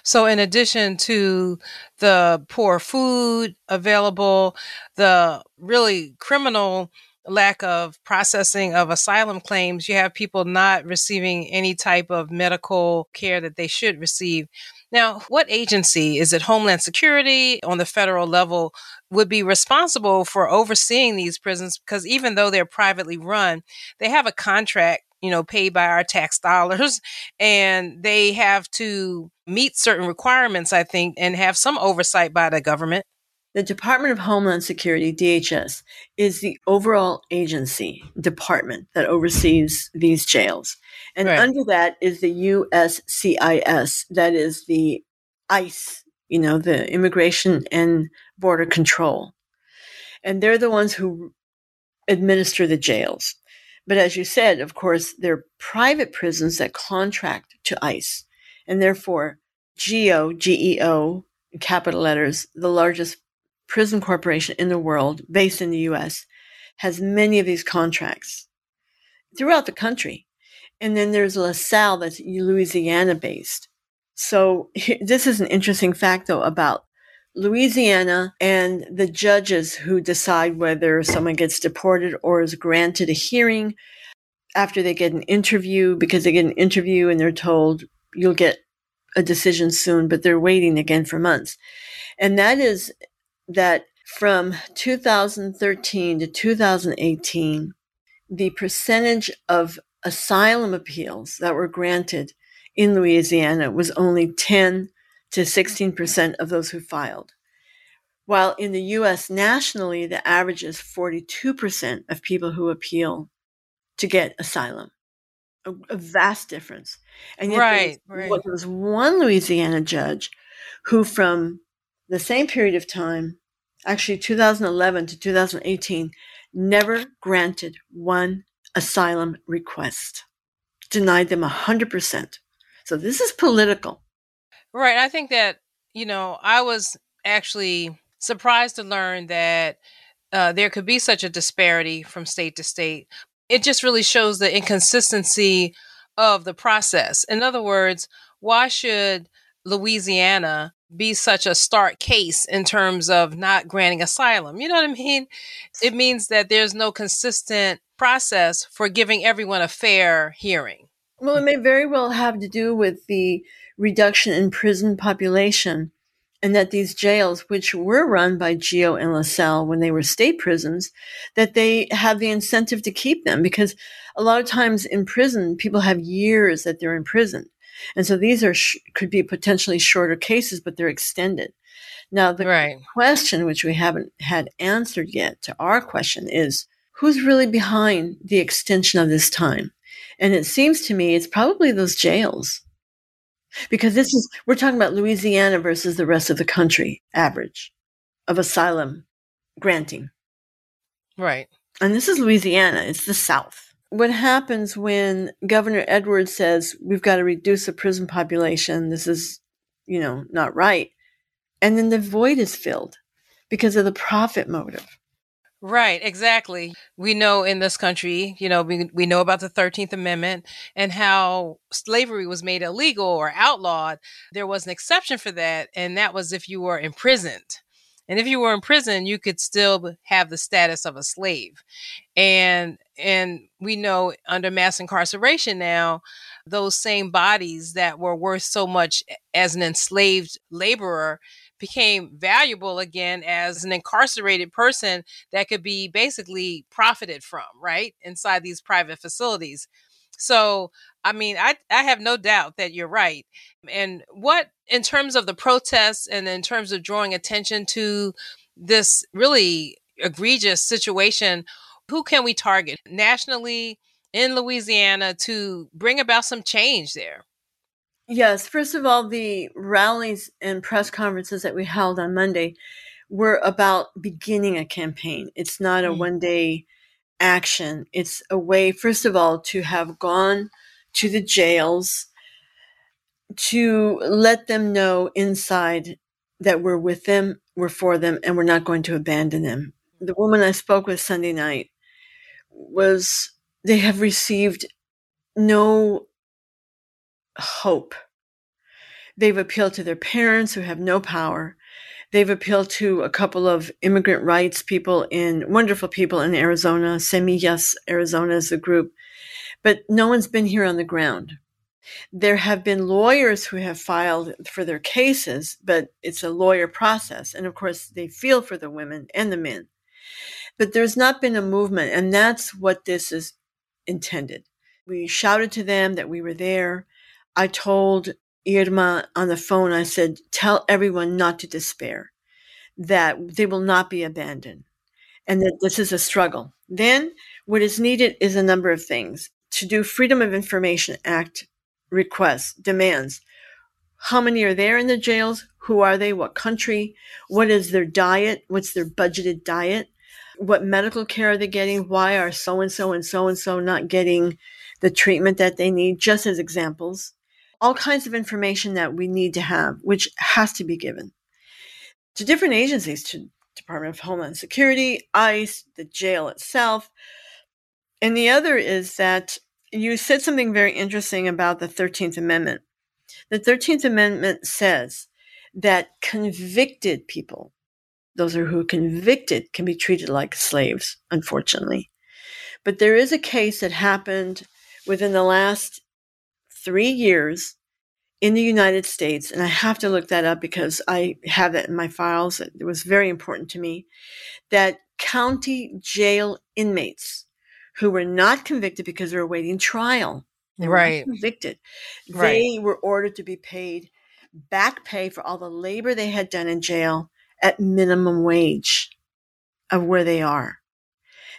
So, in addition to the poor food available, the really criminal lack of processing of asylum claims, you have people not receiving any type of medical care that they should receive. Now, what agency is it Homeland Security on the federal level would be responsible for overseeing these prisons? Because even though they're privately run, they have a contract you know, paid by our tax dollars. And they have to meet certain requirements, I think, and have some oversight by the government. The Department of Homeland Security, DHS, is the overall agency department that oversees these jails. And right. under that is the USCIS, that is the ICE, you know, the Immigration and Border Control. And they're the ones who administer the jails. But as you said, of course, they're private prisons that contract to ICE. And therefore, GEO, GEO, capital letters, the largest prison corporation in the world based in the US has many of these contracts throughout the country. And then there's LaSalle that's Louisiana based. So this is an interesting fact though about Louisiana and the judges who decide whether someone gets deported or is granted a hearing after they get an interview because they get an interview and they're told you'll get a decision soon, but they're waiting again for months. And that is that from 2013 to 2018, the percentage of asylum appeals that were granted in Louisiana was only 10 to 16% of those who filed. While in the US nationally, the average is 42% of people who appeal to get asylum. A, a vast difference. And yet right, there was, right. there was one Louisiana judge who, from the same period of time, actually 2011 to 2018, never granted one asylum request, denied them 100%. So this is political. Right. I think that, you know, I was actually surprised to learn that uh, there could be such a disparity from state to state. It just really shows the inconsistency of the process. In other words, why should Louisiana be such a stark case in terms of not granting asylum. You know what I mean? It means that there's no consistent process for giving everyone a fair hearing. Well, it may very well have to do with the reduction in prison population and that these jails, which were run by Geo and LaSalle when they were state prisons, that they have the incentive to keep them because a lot of times in prison, people have years that they're in prison. And so these are sh- could be potentially shorter cases, but they're extended. Now, the right. question, which we haven't had answered yet to our question, is who's really behind the extension of this time? And it seems to me it's probably those jails. Because this is, we're talking about Louisiana versus the rest of the country average of asylum granting. Right. And this is Louisiana, it's the South. What happens when Governor Edwards says we've got to reduce the prison population? This is, you know, not right. And then the void is filled because of the profit motive. Right, exactly. We know in this country, you know, we, we know about the 13th Amendment and how slavery was made illegal or outlawed. There was an exception for that, and that was if you were imprisoned. And if you were in prison, you could still have the status of a slave. And and we know under mass incarceration now, those same bodies that were worth so much as an enslaved laborer became valuable again as an incarcerated person that could be basically profited from, right? Inside these private facilities. So, I mean, I, I have no doubt that you're right. And what, in terms of the protests and in terms of drawing attention to this really egregious situation, who can we target nationally in Louisiana to bring about some change there? Yes, first of all, the rallies and press conferences that we held on Monday were about beginning a campaign. It's not a mm-hmm. one day action. It's a way, first of all, to have gone to the jails to let them know inside that we're with them, we're for them, and we're not going to abandon them. The woman I spoke with Sunday night was they have received no hope. They've appealed to their parents who have no power. They've appealed to a couple of immigrant rights people in wonderful people in Arizona. Semillas Arizona is a group, but no one's been here on the ground. There have been lawyers who have filed for their cases, but it's a lawyer process. And of course, they feel for the women and the men. But there's not been a movement, and that's what this is intended. We shouted to them that we were there. I told Irma on the phone, I said, tell everyone not to despair, that they will not be abandoned, and that this is a struggle. Then, what is needed is a number of things. To do Freedom of Information Act requests, demands. How many are there in the jails? Who are they? What country? What is their diet? What's their budgeted diet? What medical care are they getting? Why are so and so and so and so not getting the treatment that they need? Just as examples all kinds of information that we need to have, which has to be given to different agencies, to Department of Homeland Security, ICE, the jail itself. And the other is that you said something very interesting about the 13th Amendment. The 13th Amendment says that convicted people, those are who are convicted, can be treated like slaves, unfortunately. But there is a case that happened within the last three years in the United States, and I have to look that up because I have that in my files. It was very important to me that county jail inmates who were not convicted because they were awaiting trial, they right, convicted, right. they were ordered to be paid back pay for all the labor they had done in jail at minimum wage of where they are.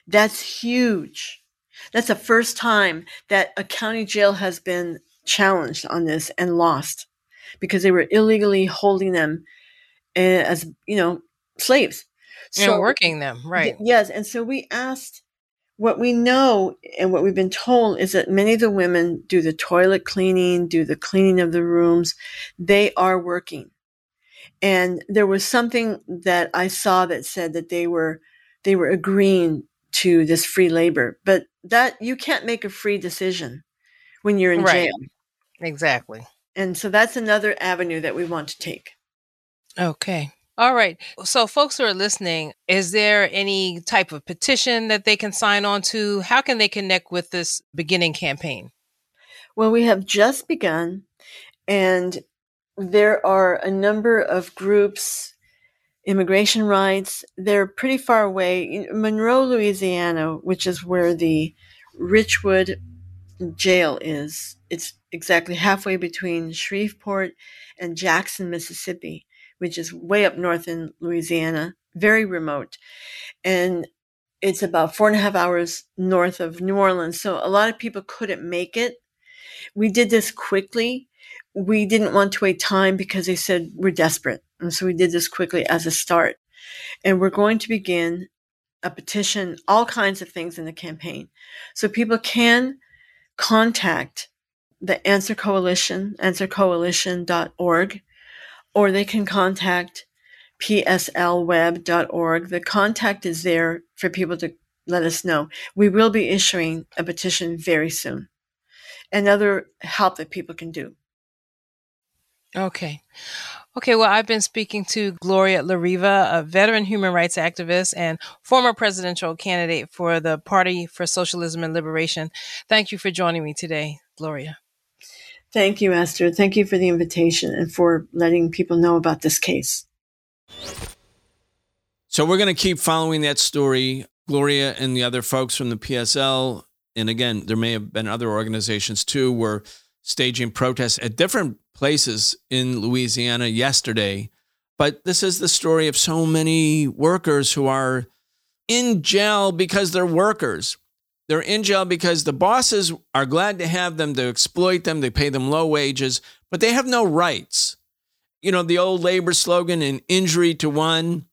That's huge. That's the first time that a county jail has been challenged on this and lost because they were illegally holding them eh, as you know slaves. So working them right. yes and so we asked what we know and what we've been told is that many of the women do the toilet cleaning do the cleaning of the rooms. They are working. And there was something that i saw that said that they were they were agreeing to this free labor. But that you can't make a free decision when you're in right. jail. Exactly. And so that's another avenue that we want to take. Okay. All right. So, folks who are listening, is there any type of petition that they can sign on to? How can they connect with this beginning campaign? Well, we have just begun, and there are a number of groups, immigration rights. They're pretty far away. Monroe, Louisiana, which is where the Richwood jail is. It's exactly halfway between Shreveport and Jackson, Mississippi, which is way up north in Louisiana, very remote. And it's about four and a half hours north of New Orleans. So a lot of people couldn't make it. We did this quickly. We didn't want to wait time because they said we're desperate. And so we did this quickly as a start. And we're going to begin a petition, all kinds of things in the campaign. So people can contact the Answer Coalition, answercoalition.org, or they can contact pslweb.org. The contact is there for people to let us know. We will be issuing a petition very soon and other help that people can do. Okay. Okay, well, I've been speaking to Gloria La Riva, a veteran human rights activist and former presidential candidate for the Party for Socialism and Liberation. Thank you for joining me today, Gloria. Thank you, Esther. Thank you for the invitation and for letting people know about this case. So, we're going to keep following that story. Gloria and the other folks from the PSL, and again, there may have been other organizations too, were staging protests at different places in Louisiana yesterday. But this is the story of so many workers who are in jail because they're workers. They're in jail because the bosses are glad to have them to exploit them. They pay them low wages, but they have no rights. You know, the old labor slogan, an injury to one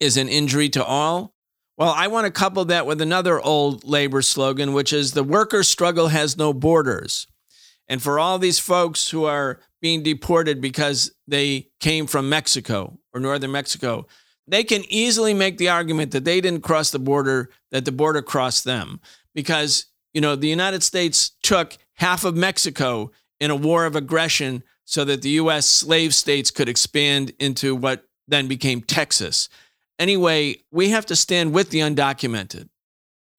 is an injury to all. Well, I want to couple that with another old labor slogan, which is the worker struggle has no borders. And for all these folks who are being deported because they came from Mexico or northern Mexico, they can easily make the argument that they didn't cross the border, that the border crossed them. Because, you know, the United States took half of Mexico in a war of aggression so that the US slave states could expand into what then became Texas. Anyway, we have to stand with the undocumented.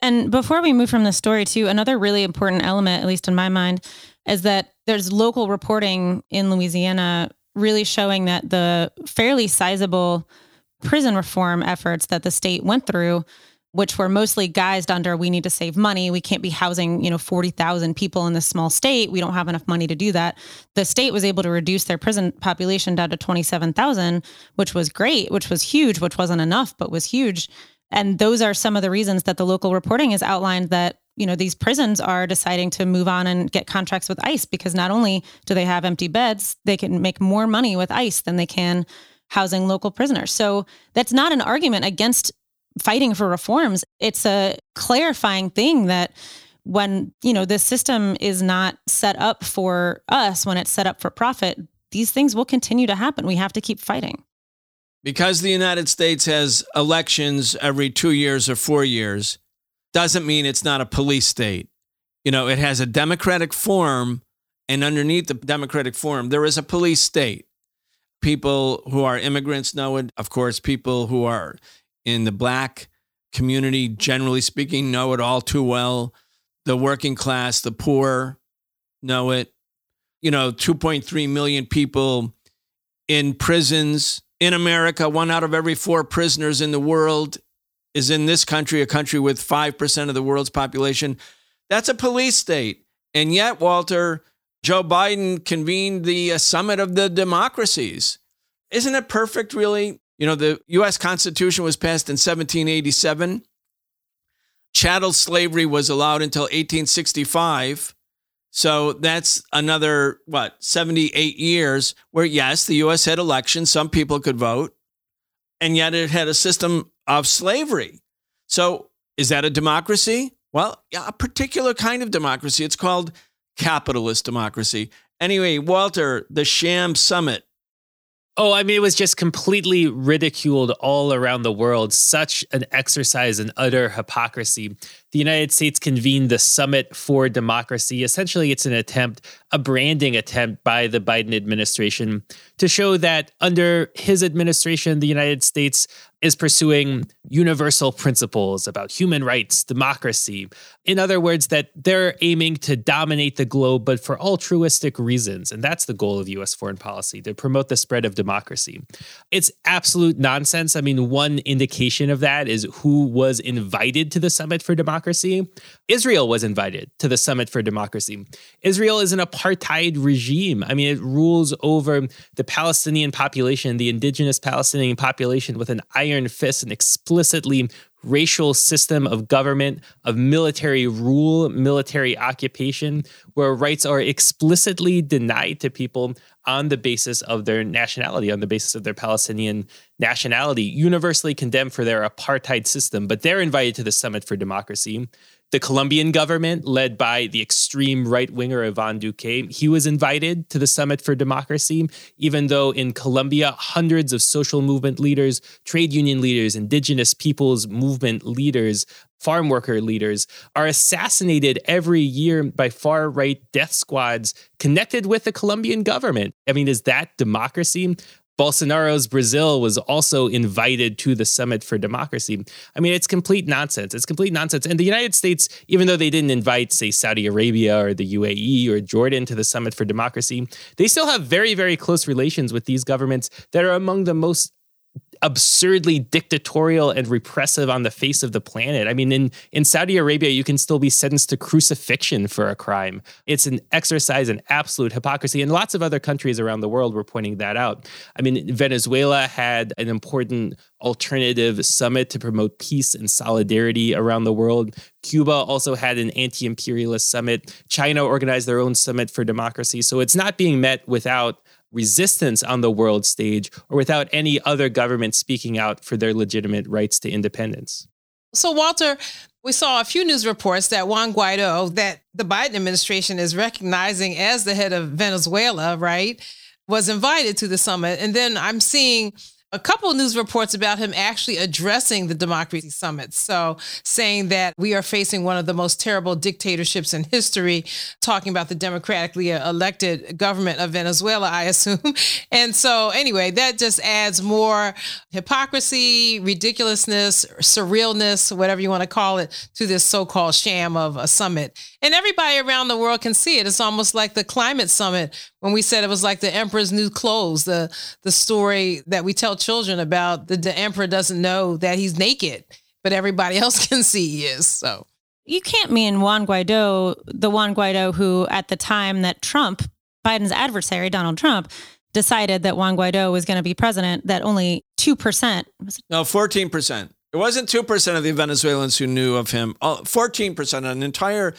And before we move from the story to another really important element, at least in my mind, is that there's local reporting in Louisiana really showing that the fairly sizable prison reform efforts that the state went through which were mostly guised under we need to save money. We can't be housing you know 40,000 people in this small state. We don't have enough money to do that. The state was able to reduce their prison population down to 27,000 which was great which was huge which wasn't enough but was huge. And those are some of the reasons that the local reporting has outlined that you know these prisons are deciding to move on and get contracts with ICE because not only do they have empty beds, they can make more money with ICE than they can housing local prisoners. So that's not an argument against fighting for reforms. It's a clarifying thing that when, you know, the system is not set up for us, when it's set up for profit, these things will continue to happen. We have to keep fighting. Because the United States has elections every 2 years or 4 years, doesn't mean it's not a police state. You know, it has a democratic form, and underneath the democratic form, there is a police state. People who are immigrants know it. Of course, people who are in the black community, generally speaking, know it all too well. The working class, the poor know it. You know, 2.3 million people in prisons in America, one out of every four prisoners in the world is in this country, a country with 5% of the world's population. That's a police state. And yet, Walter, Joe Biden convened the uh, summit of the democracies. Isn't it perfect, really? You know, the US Constitution was passed in 1787. Chattel slavery was allowed until 1865. So that's another, what, 78 years where, yes, the US had elections, some people could vote, and yet it had a system of slavery. So, is that a democracy? Well, a particular kind of democracy. It's called capitalist democracy. Anyway, Walter, the sham summit Oh, I mean, it was just completely ridiculed all around the world. Such an exercise in utter hypocrisy. The United States convened the Summit for Democracy. Essentially, it's an attempt, a branding attempt by the Biden administration to show that under his administration, the United States is pursuing universal principles about human rights, democracy. In other words, that they're aiming to dominate the globe, but for altruistic reasons. And that's the goal of US foreign policy to promote the spread of democracy. It's absolute nonsense. I mean, one indication of that is who was invited to the Summit for Democracy Democracy. Israel was invited to the Summit for Democracy. Israel is an apartheid regime. I mean, it rules over the Palestinian population, the indigenous Palestinian population, with an iron fist and explicitly racial system of government, of military rule, military occupation, where rights are explicitly denied to people on the basis of their nationality, on the basis of their Palestinian nationality, universally condemned for their apartheid system. But they're invited to the Summit for Democracy. The Colombian government, led by the extreme right winger Ivan Duque, he was invited to the Summit for Democracy, even though in Colombia, hundreds of social movement leaders, trade union leaders, indigenous peoples movement leaders, farm worker leaders are assassinated every year by far right death squads connected with the Colombian government. I mean, is that democracy? Bolsonaro's Brazil was also invited to the Summit for Democracy. I mean, it's complete nonsense. It's complete nonsense. And the United States, even though they didn't invite, say, Saudi Arabia or the UAE or Jordan to the Summit for Democracy, they still have very, very close relations with these governments that are among the most absurdly dictatorial and repressive on the face of the planet. I mean, in, in Saudi Arabia, you can still be sentenced to crucifixion for a crime. It's an exercise in absolute hypocrisy. And lots of other countries around the world were pointing that out. I mean, Venezuela had an important alternative summit to promote peace and solidarity around the world. Cuba also had an anti imperialist summit. China organized their own summit for democracy. So it's not being met without resistance on the world stage or without any other government speaking out for their legitimate rights to independence. So, Walter, we saw a few news reports that Juan Guaido, that the Biden administration is recognizing as the head of Venezuela, right, was invited to the summit. And then I'm seeing a couple news reports about him actually addressing the democracy summit. So, saying that we are facing one of the most terrible dictatorships in history, talking about the democratically elected government of Venezuela, I assume. And so, anyway, that just adds more hypocrisy, ridiculousness, surrealness, whatever you want to call it, to this so called sham of a summit. And everybody around the world can see it. It's almost like the climate summit when we said it was like the emperor's new clothes, the the story that we tell children about the, the emperor doesn't know that he's naked, but everybody else can see he is. So you can't mean Juan Guaido, the Juan Guaido who at the time that Trump, Biden's adversary, Donald Trump, decided that Juan Guaido was going to be president, that only 2%. No, 14%. It wasn't 2% of the Venezuelans who knew of him. Uh, 14%, an entire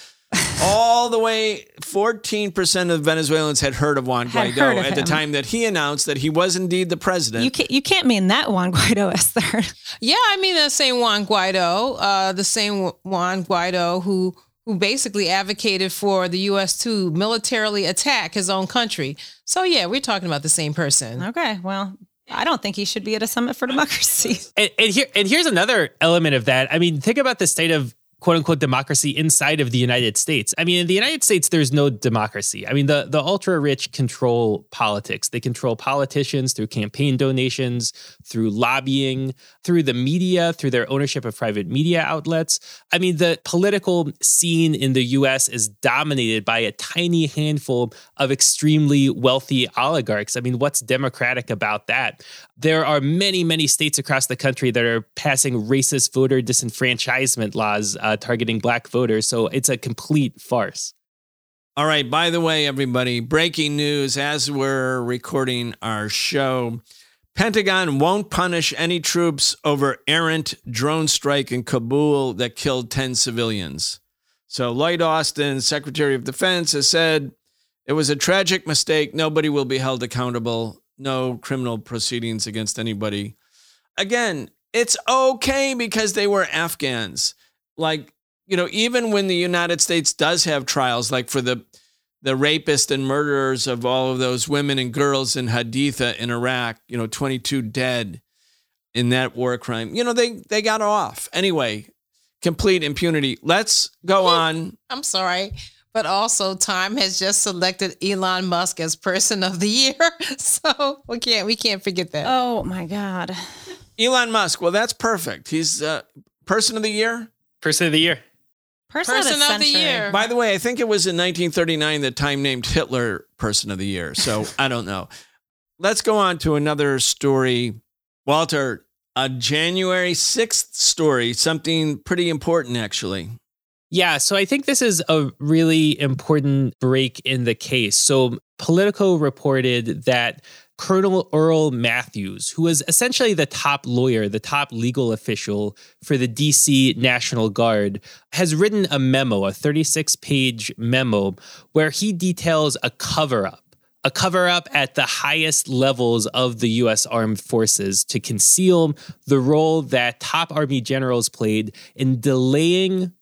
all the way 14% of Venezuelans had heard of Juan Guaido of at him. the time that he announced that he was indeed the president. You can't, you can't mean that Juan Guaido, Esther. Yeah, I mean the same Juan Guaido, uh, the same Juan Guaido who who basically advocated for the U.S. to militarily attack his own country. So yeah, we're talking about the same person. Okay, well, I don't think he should be at a summit for democracy. And, and, here, and here's another element of that. I mean, think about the state of quote unquote democracy inside of the United States. I mean, in the United States, there's no democracy. I mean, the, the ultra rich control politics. They control politicians through campaign donations, through lobbying, through the media, through their ownership of private media outlets. I mean, the political scene in the US is dominated by a tiny handful of extremely wealthy oligarchs. I mean, what's democratic about that? There are many, many states across the country that are passing racist voter disenfranchisement laws uh, Uh, targeting black voters. So it's a complete farce. All right. By the way, everybody, breaking news as we're recording our show. Pentagon won't punish any troops over errant drone strike in Kabul that killed 10 civilians. So Lloyd Austin, Secretary of Defense, has said it was a tragic mistake. Nobody will be held accountable. No criminal proceedings against anybody. Again, it's okay because they were Afghans like you know even when the United States does have trials like for the the rapists and murderers of all of those women and girls in Haditha in Iraq, you know, 22 dead in that war crime. You know, they they got off. Anyway, complete impunity. Let's go on. I'm sorry, but also Time has just selected Elon Musk as person of the year. So, we can't we can't forget that. Oh my god. Elon Musk. Well, that's perfect. He's uh, person of the year. Person of the year. Person, person of, the, of the, year. By the way, I think it was in 1939 that Time named Hitler Person of the Year. So I don't know. Let's go on to another story. Walter, a January 6th story, something pretty important actually. Yeah, so I think this is a really important break in the case. So Politico reported that Colonel Earl Matthews, who was essentially the top lawyer, the top legal official for the DC National Guard, has written a memo, a 36 page memo, where he details a cover up. A cover up at the highest levels of the US armed forces to conceal the role that top army generals played in delaying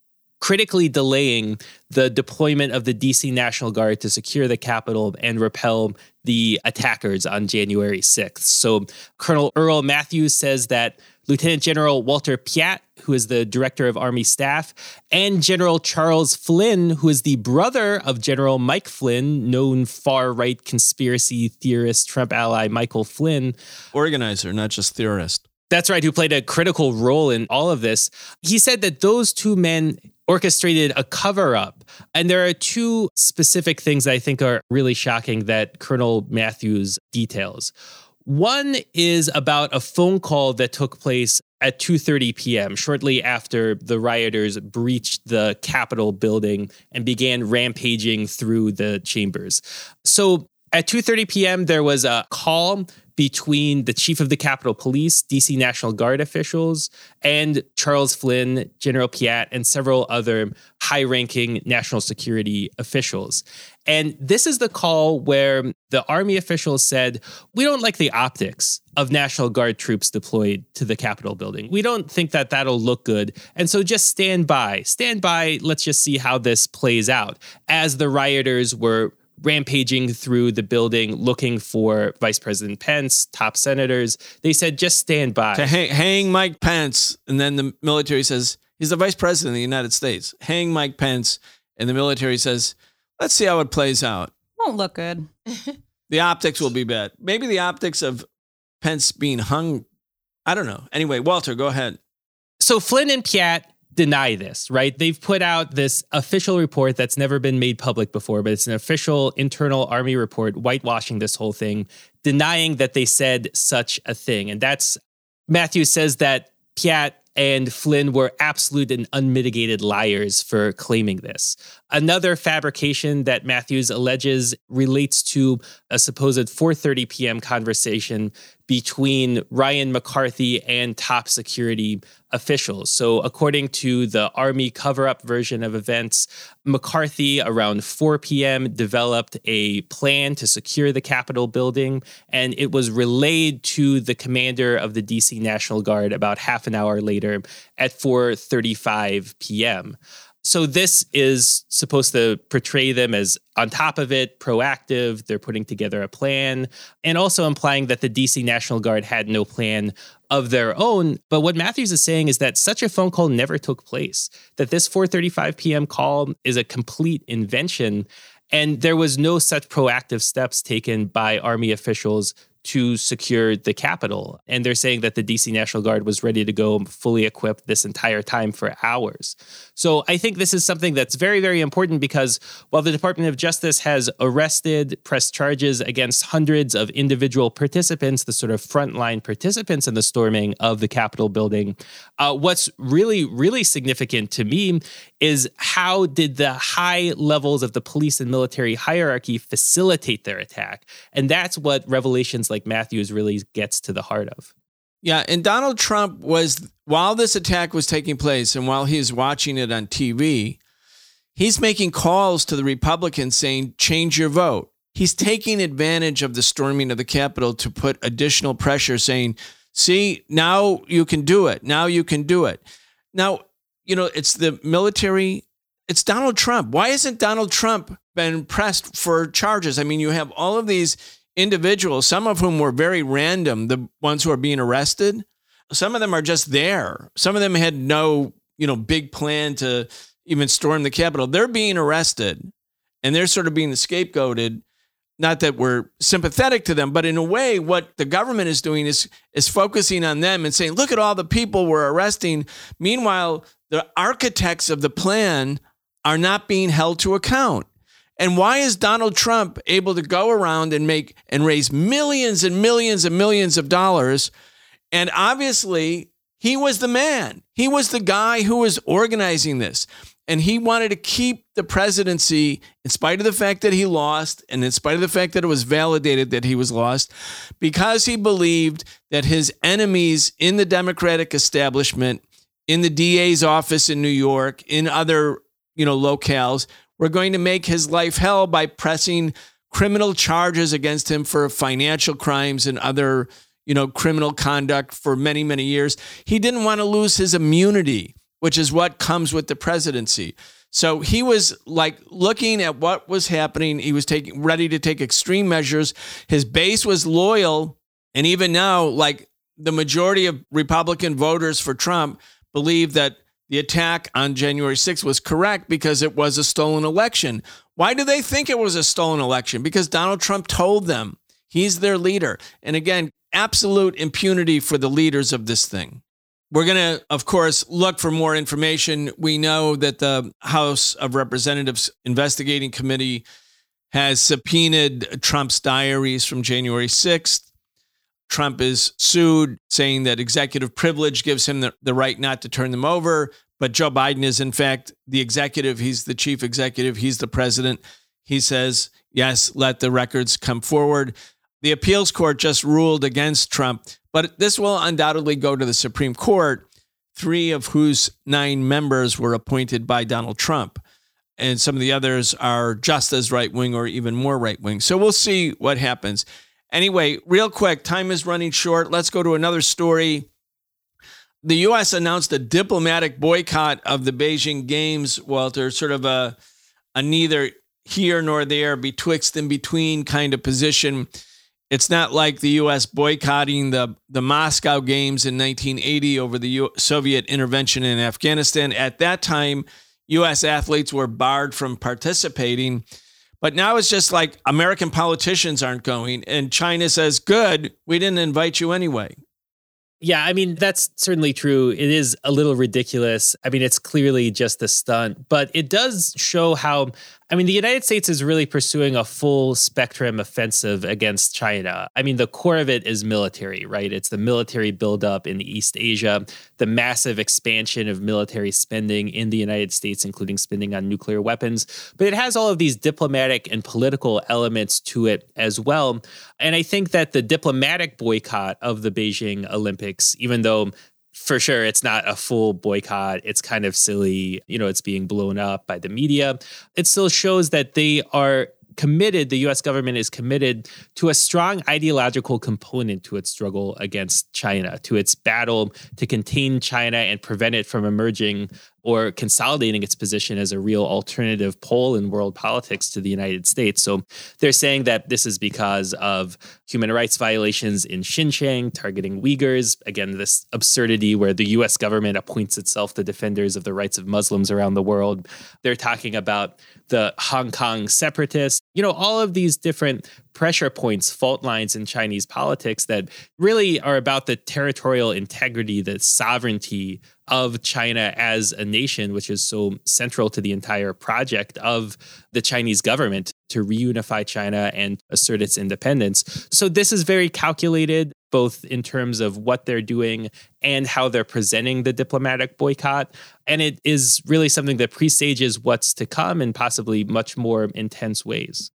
critically delaying the deployment of the DC National Guard to secure the Capitol and repel the attackers on January 6th. So Colonel Earl Matthews says that Lieutenant General Walter Piatt, who is the director of Army Staff, and General Charles Flynn, who is the brother of General Mike Flynn, known far right conspiracy theorist, Trump ally Michael Flynn. Organizer, not just theorist. That's right, who played a critical role in all of this. He said that those two men orchestrated a cover up. And there are two specific things that I think are really shocking that Colonel Matthews details. One is about a phone call that took place at 2:30 p.m. shortly after the rioters breached the Capitol building and began rampaging through the chambers. So at 2:30 p.m. there was a call between the chief of the Capitol Police, DC National Guard officials, and Charles Flynn, General Piatt, and several other high ranking national security officials. And this is the call where the Army officials said, We don't like the optics of National Guard troops deployed to the Capitol building. We don't think that that'll look good. And so just stand by. Stand by. Let's just see how this plays out. As the rioters were rampaging through the building looking for Vice President Pence, top senators. They said, just stand by. To hang, hang Mike Pence. And then the military says, he's the Vice President of the United States. Hang Mike Pence. And the military says, let's see how it plays out. Won't look good. the optics will be bad. Maybe the optics of Pence being hung. I don't know. Anyway, Walter, go ahead. So Flynn and Piatt deny this, right? They've put out this official report that's never been made public before, but it's an official internal army report whitewashing this whole thing, denying that they said such a thing. And that's Matthews says that Piatt and Flynn were absolute and unmitigated liars for claiming this. Another fabrication that Matthews alleges relates to a supposed 4:30 p.m. conversation between Ryan McCarthy and top security officials. So, according to the Army cover up version of events, McCarthy around 4 p.m. developed a plan to secure the Capitol building, and it was relayed to the commander of the DC National Guard about half an hour later at 4:35 p.m. So this is supposed to portray them as on top of it, proactive, they're putting together a plan, and also implying that the DC National Guard had no plan of their own. But what Matthews is saying is that such a phone call never took place. That this 4:35 p.m. call is a complete invention and there was no such proactive steps taken by army officials to secure the Capitol. And they're saying that the DC National Guard was ready to go fully equipped this entire time for hours. So I think this is something that's very, very important because while the Department of Justice has arrested, pressed charges against hundreds of individual participants, the sort of frontline participants in the storming of the Capitol building, uh, what's really, really significant to me is how did the high levels of the police and military hierarchy facilitate their attack? And that's what revelations like like Matthews really gets to the heart of. Yeah, and Donald Trump was while this attack was taking place and while he's watching it on TV, he's making calls to the Republicans saying, "Change your vote." He's taking advantage of the storming of the Capitol to put additional pressure saying, "See, now you can do it. Now you can do it." Now, you know, it's the military it's Donald Trump. Why isn't Donald Trump been pressed for charges? I mean, you have all of these individuals, some of whom were very random, the ones who are being arrested. Some of them are just there. Some of them had no, you know, big plan to even storm the Capitol. They're being arrested and they're sort of being scapegoated. Not that we're sympathetic to them, but in a way, what the government is doing is is focusing on them and saying, look at all the people we're arresting. Meanwhile, the architects of the plan are not being held to account. And why is Donald Trump able to go around and make and raise millions and millions and millions of dollars? And obviously, he was the man. He was the guy who was organizing this. And he wanted to keep the presidency in spite of the fact that he lost and in spite of the fact that it was validated that he was lost because he believed that his enemies in the Democratic establishment, in the DA's office in New York, in other, you know, locales were going to make his life hell by pressing criminal charges against him for financial crimes and other, you know, criminal conduct for many, many years. He didn't want to lose his immunity, which is what comes with the presidency. So he was like looking at what was happening. He was taking ready to take extreme measures. His base was loyal. And even now, like the majority of Republican voters for Trump believe that the attack on January 6th was correct because it was a stolen election. Why do they think it was a stolen election? Because Donald Trump told them he's their leader. And again, absolute impunity for the leaders of this thing. We're going to, of course, look for more information. We know that the House of Representatives Investigating Committee has subpoenaed Trump's diaries from January 6th. Trump is sued, saying that executive privilege gives him the, the right not to turn them over. But Joe Biden is, in fact, the executive. He's the chief executive, he's the president. He says, yes, let the records come forward. The appeals court just ruled against Trump, but this will undoubtedly go to the Supreme Court, three of whose nine members were appointed by Donald Trump. And some of the others are just as right wing or even more right wing. So we'll see what happens. Anyway, real quick, time is running short. Let's go to another story. The U.S. announced a diplomatic boycott of the Beijing Games, Walter, sort of a, a neither here nor there, betwixt and between kind of position. It's not like the U.S. boycotting the, the Moscow Games in 1980 over the U- Soviet intervention in Afghanistan. At that time, U.S. athletes were barred from participating. But now it's just like American politicians aren't going, and China says, Good, we didn't invite you anyway. Yeah, I mean, that's certainly true. It is a little ridiculous. I mean, it's clearly just a stunt, but it does show how I mean, the United States is really pursuing a full spectrum offensive against China. I mean, the core of it is military, right? It's the military buildup in East Asia, the massive expansion of military spending in the United States, including spending on nuclear weapons. But it has all of these diplomatic and political elements to it as well. And I think that the diplomatic boycott of the Beijing Olympics, even though for sure it's not a full boycott. It's kind of silly you know it's being blown up by the media. It still shows that they are committed, the US government is committed to a strong ideological component to its struggle against China, to its battle to contain China and prevent it from emerging or consolidating its position as a real alternative pole in world politics to the United States. So they're saying that this is because of human rights violations in Xinjiang, targeting Uyghurs. Again, this absurdity where the US government appoints itself the defenders of the rights of Muslims around the world. They're talking about the Hong Kong separatists, you know, all of these different pressure points, fault lines in Chinese politics that really are about the territorial integrity, the sovereignty of China as a nation, which is so central to the entire project of the Chinese government to reunify China and assert its independence. So, this is very calculated, both in terms of what they're doing and how they're presenting the diplomatic boycott. And it is really something that presages what's to come in possibly much more intense ways.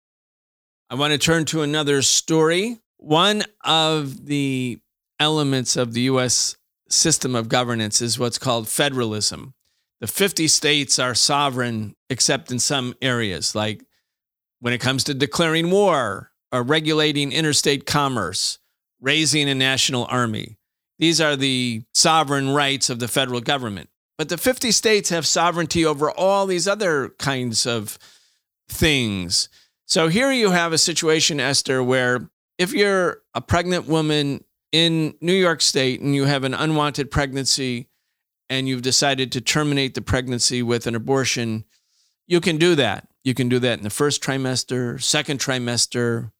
I want to turn to another story. One of the elements of the U.S system of governance is what's called federalism. The 50 states are sovereign, except in some areas, like when it comes to declaring war or regulating interstate commerce, raising a national army. These are the sovereign rights of the federal government. But the 50 states have sovereignty over all these other kinds of things. So here you have a situation, Esther, where if you're a pregnant woman in New York State and you have an unwanted pregnancy and you've decided to terminate the pregnancy with an abortion, you can do that. You can do that in the first trimester, second trimester.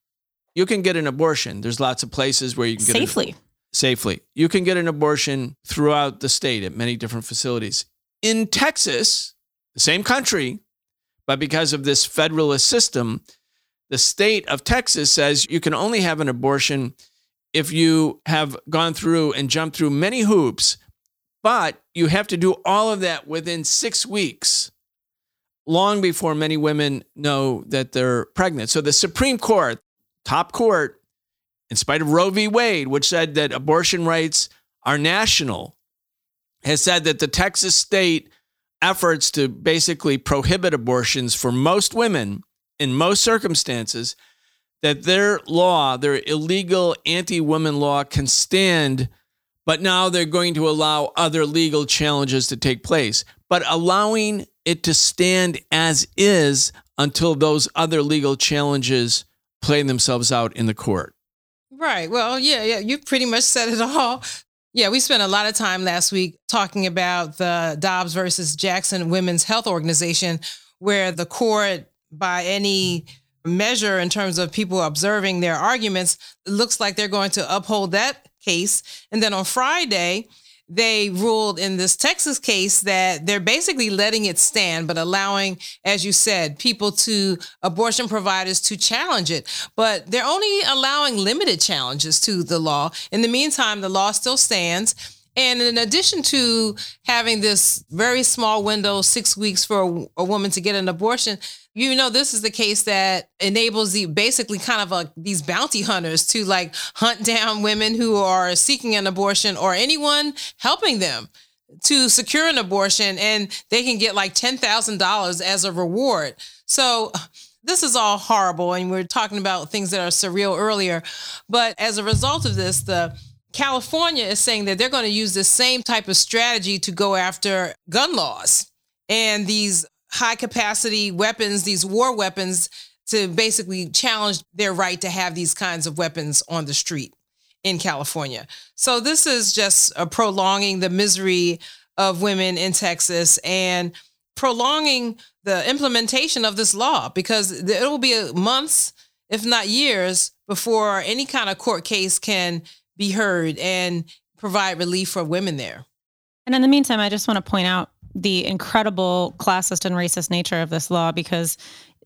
You can get an abortion. There's lots of places where you can get safely. An, safely. You can get an abortion throughout the state at many different facilities. In Texas, the same country, but because of this federalist system, the state of Texas says you can only have an abortion if you have gone through and jumped through many hoops, but you have to do all of that within six weeks long before many women know that they're pregnant. So the Supreme Court, top court, in spite of Roe v. Wade, which said that abortion rights are national, has said that the Texas state efforts to basically prohibit abortions for most women in most circumstances that their law, their illegal anti woman law, can stand, but now they're going to allow other legal challenges to take place. But allowing it to stand as is until those other legal challenges play themselves out in the court. Right. Well, yeah, yeah, you pretty much said it all. Yeah, we spent a lot of time last week talking about the Dobbs versus Jackson Women's Health Organization, where the court, by any measure in terms of people observing their arguments, looks like they're going to uphold that case. And then on Friday, they ruled in this Texas case that they're basically letting it stand, but allowing, as you said, people to abortion providers to challenge it. But they're only allowing limited challenges to the law. In the meantime, the law still stands. And in addition to having this very small window, six weeks for a, a, woman to get an abortion, you know, this is the case that enables the basically kind of a, these bounty hunters to like hunt down women who are seeking an abortion or anyone helping them to secure an abortion, and they can get like ten thousand dollars as a reward. So this is all horrible, and we are talking about things that are surreal earlier. But as a result of this, the California is saying that they're going to use the same type of strategy to go after gun laws and these high capacity weapons, these war weapons, to basically challenge their right to have these kinds of weapons on the street in California. So this is just a prolonging the misery of women in Texas and prolonging the implementation of this law because it will be uh, months, if not years, before any kind of court case can be heard and provide relief for women there. And in the meantime, I just want to point out the incredible classist and racist nature of this law because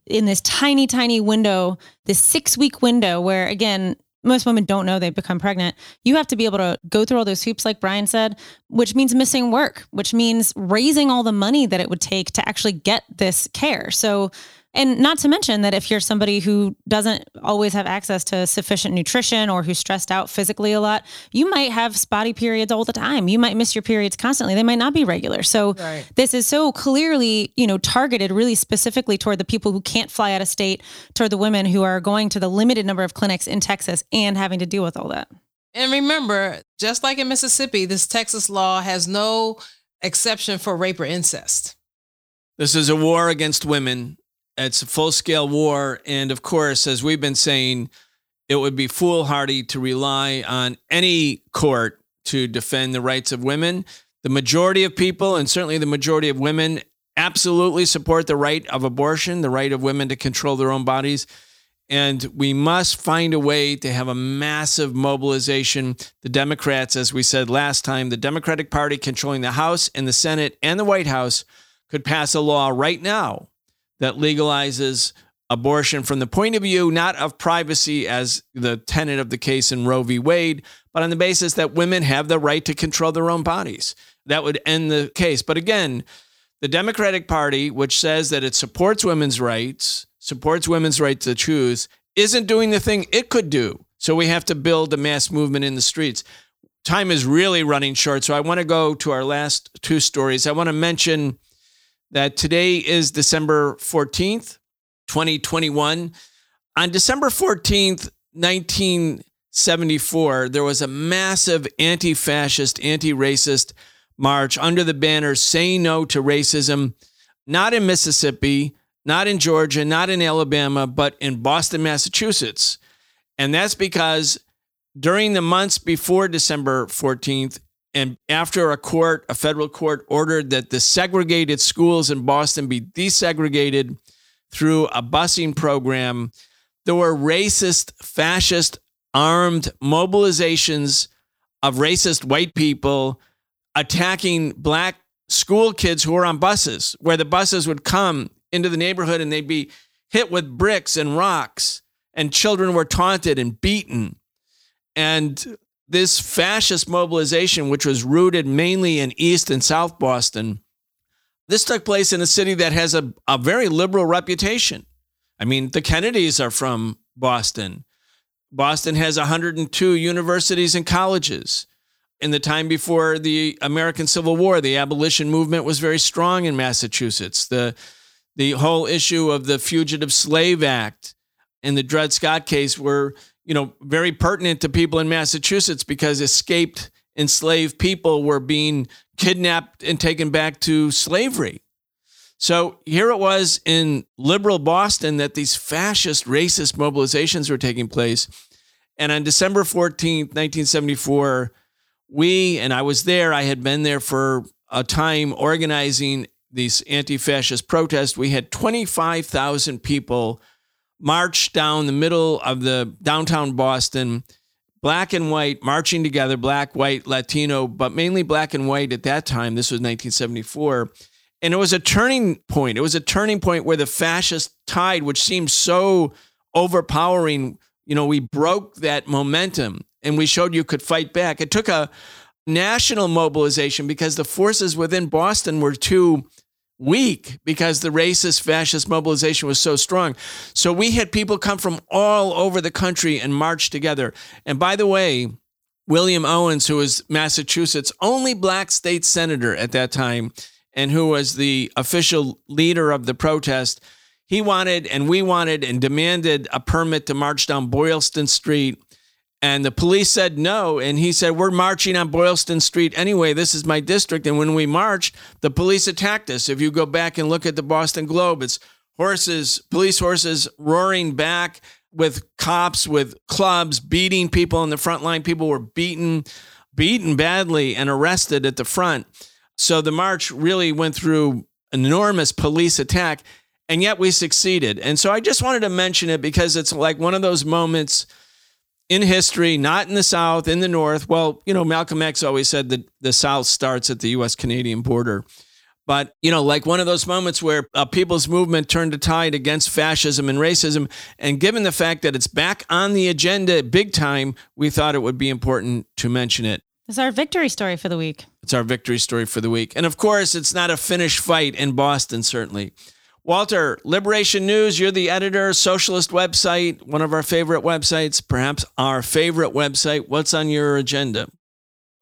in this tiny, tiny window, this six week window where, again, most women don't know they've become pregnant. You have to be able to go through all those hoops, like Brian said, which means missing work, which means raising all the money that it would take to actually get this care. So and not to mention that if you're somebody who doesn't always have access to sufficient nutrition or who's stressed out physically a lot, you might have spotty periods all the time. You might miss your periods constantly. They might not be regular. So right. this is so clearly, you know, targeted really specifically toward the people who can't fly out of state, toward the women who are going to the limited number of clinics in Texas and having to deal with all that. And remember, just like in Mississippi, this Texas law has no exception for rape or incest. This is a war against women it's a full scale war. And of course, as we've been saying, it would be foolhardy to rely on any court to defend the rights of women. The majority of people, and certainly the majority of women, absolutely support the right of abortion, the right of women to control their own bodies. And we must find a way to have a massive mobilization. The Democrats, as we said last time, the Democratic Party controlling the House and the Senate and the White House could pass a law right now that legalizes abortion from the point of view not of privacy as the tenet of the case in Roe v. Wade, but on the basis that women have the right to control their own bodies. That would end the case. But again, the Democratic Party, which says that it supports women's rights, supports women's right to choose, isn't doing the thing it could do. So we have to build a mass movement in the streets. Time is really running short. So I want to go to our last two stories. I want to mention that today is December 14th, 2021. On December 14th, 1974, there was a massive anti fascist, anti racist march under the banner Say No to Racism, not in Mississippi, not in Georgia, not in Alabama, but in Boston, Massachusetts. And that's because during the months before December 14th, and after a court, a federal court ordered that the segregated schools in Boston be desegregated through a busing program, there were racist, fascist, armed mobilizations of racist white people attacking black school kids who were on buses, where the buses would come into the neighborhood and they'd be hit with bricks and rocks, and children were taunted and beaten. And this fascist mobilization, which was rooted mainly in East and South Boston, This took place in a city that has a, a very liberal reputation. I mean, the Kennedys are from Boston. Boston has 102 universities and colleges. In the time before the American Civil War, the abolition movement was very strong in Massachusetts. The, the whole issue of the Fugitive Slave Act and the Dred Scott case were, you know, very pertinent to people in Massachusetts because escaped enslaved people were being kidnapped and taken back to slavery. So here it was in liberal Boston that these fascist, racist mobilizations were taking place. And on December 14th, 1974, we, and I was there, I had been there for a time organizing these anti fascist protests. We had 25,000 people march down the middle of the downtown Boston black and white marching together, black, white, Latino, but mainly black and white at that time. This was 1974. And it was a turning point. It was a turning point where the fascist tide, which seemed so overpowering, you know, we broke that momentum and we showed you could fight back. It took a national mobilization because the forces within Boston were too weak because the racist fascist mobilization was so strong. So we had people come from all over the country and march together. And by the way, William Owens, who was Massachusetts' only black state senator at that time, and who was the official leader of the protest, he wanted and we wanted and demanded a permit to march down Boylston Street and the police said no. And he said, We're marching on Boylston Street anyway. This is my district. And when we marched, the police attacked us. If you go back and look at the Boston Globe, it's horses, police horses roaring back with cops with clubs, beating people in the front line. People were beaten, beaten badly, and arrested at the front. So the march really went through enormous police attack. And yet we succeeded. And so I just wanted to mention it because it's like one of those moments in history, not in the South, in the North. Well, you know, Malcolm X always said that the South starts at the US Canadian border. But, you know, like one of those moments where a people's movement turned a tide against fascism and racism. And given the fact that it's back on the agenda big time, we thought it would be important to mention it. It's our victory story for the week. It's our victory story for the week. And of course, it's not a finished fight in Boston, certainly. Walter, Liberation News, you're the editor, Socialist website, one of our favorite websites, perhaps our favorite website. What's on your agenda?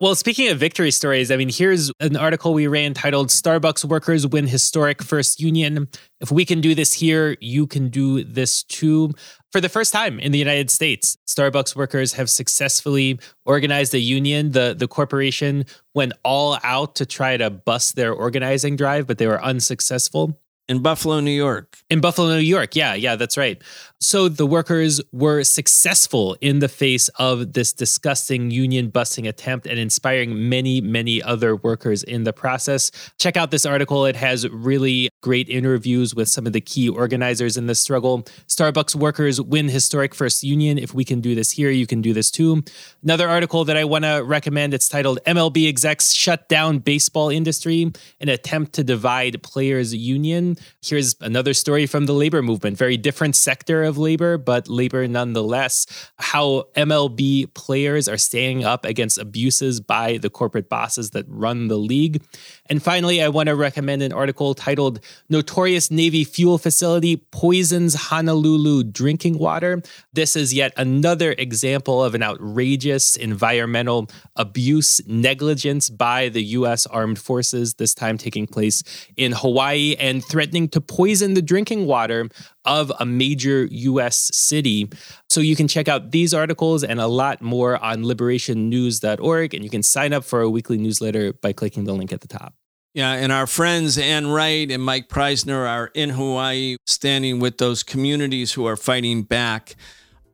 Well, speaking of victory stories, I mean, here's an article we ran titled Starbucks Workers Win Historic First Union. If we can do this here, you can do this too. For the first time in the United States, Starbucks workers have successfully organized a union. The, the corporation went all out to try to bust their organizing drive, but they were unsuccessful in Buffalo, New York. In Buffalo, New York. Yeah, yeah, that's right. So the workers were successful in the face of this disgusting union busting attempt and inspiring many, many other workers in the process. Check out this article. It has really great interviews with some of the key organizers in the struggle. Starbucks workers win historic first union. If we can do this here, you can do this too. Another article that I want to recommend, it's titled MLB Execs Shut Down Baseball Industry, an attempt to divide players union. Here's another story from the labor movement, very different sector of labor, but labor nonetheless. How MLB players are staying up against abuses by the corporate bosses that run the league. And finally, I want to recommend an article titled Notorious Navy Fuel Facility Poisons Honolulu Drinking Water. This is yet another example of an outrageous environmental abuse, negligence by the U.S. Armed Forces, this time taking place in Hawaii and threatening to poison the drinking water of a major US city. So you can check out these articles and a lot more on liberationnews.org. And you can sign up for a weekly newsletter by clicking the link at the top. Yeah, and our friends Ann Wright and Mike Prysner are in Hawaii standing with those communities who are fighting back.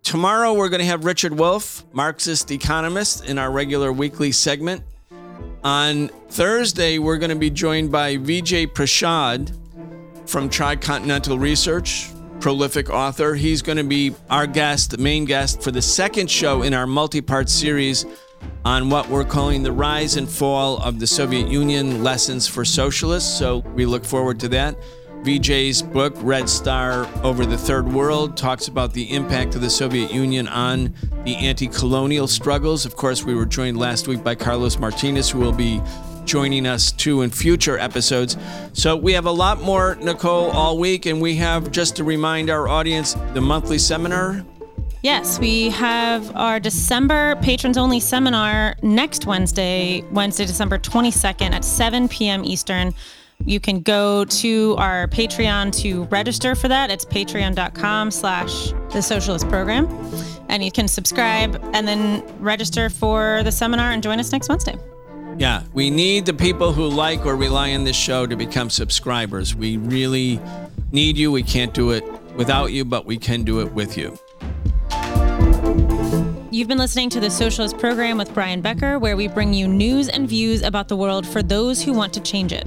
Tomorrow, we're going to have Richard Wolff, Marxist economist, in our regular weekly segment. On Thursday, we're going to be joined by Vijay Prashad from Tricontinental Research, prolific author. He's going to be our guest, the main guest for the second show in our multi part series on what we're calling the rise and fall of the Soviet Union lessons for socialists. So we look forward to that. Vijay's book, Red Star Over the Third World, talks about the impact of the Soviet Union on the anti colonial struggles. Of course, we were joined last week by Carlos Martinez, who will be joining us too in future episodes. So we have a lot more, Nicole, all week. And we have, just to remind our audience, the monthly seminar. Yes, we have our December patrons only seminar next Wednesday, Wednesday, December 22nd at 7 p.m. Eastern. You can go to our Patreon to register for that. It's patreon.com slash the socialist program. And you can subscribe and then register for the seminar and join us next Wednesday. Yeah, we need the people who like or rely on this show to become subscribers. We really need you. We can't do it without you, but we can do it with you. You've been listening to the Socialist Program with Brian Becker, where we bring you news and views about the world for those who want to change it.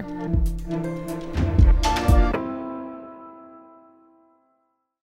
Center.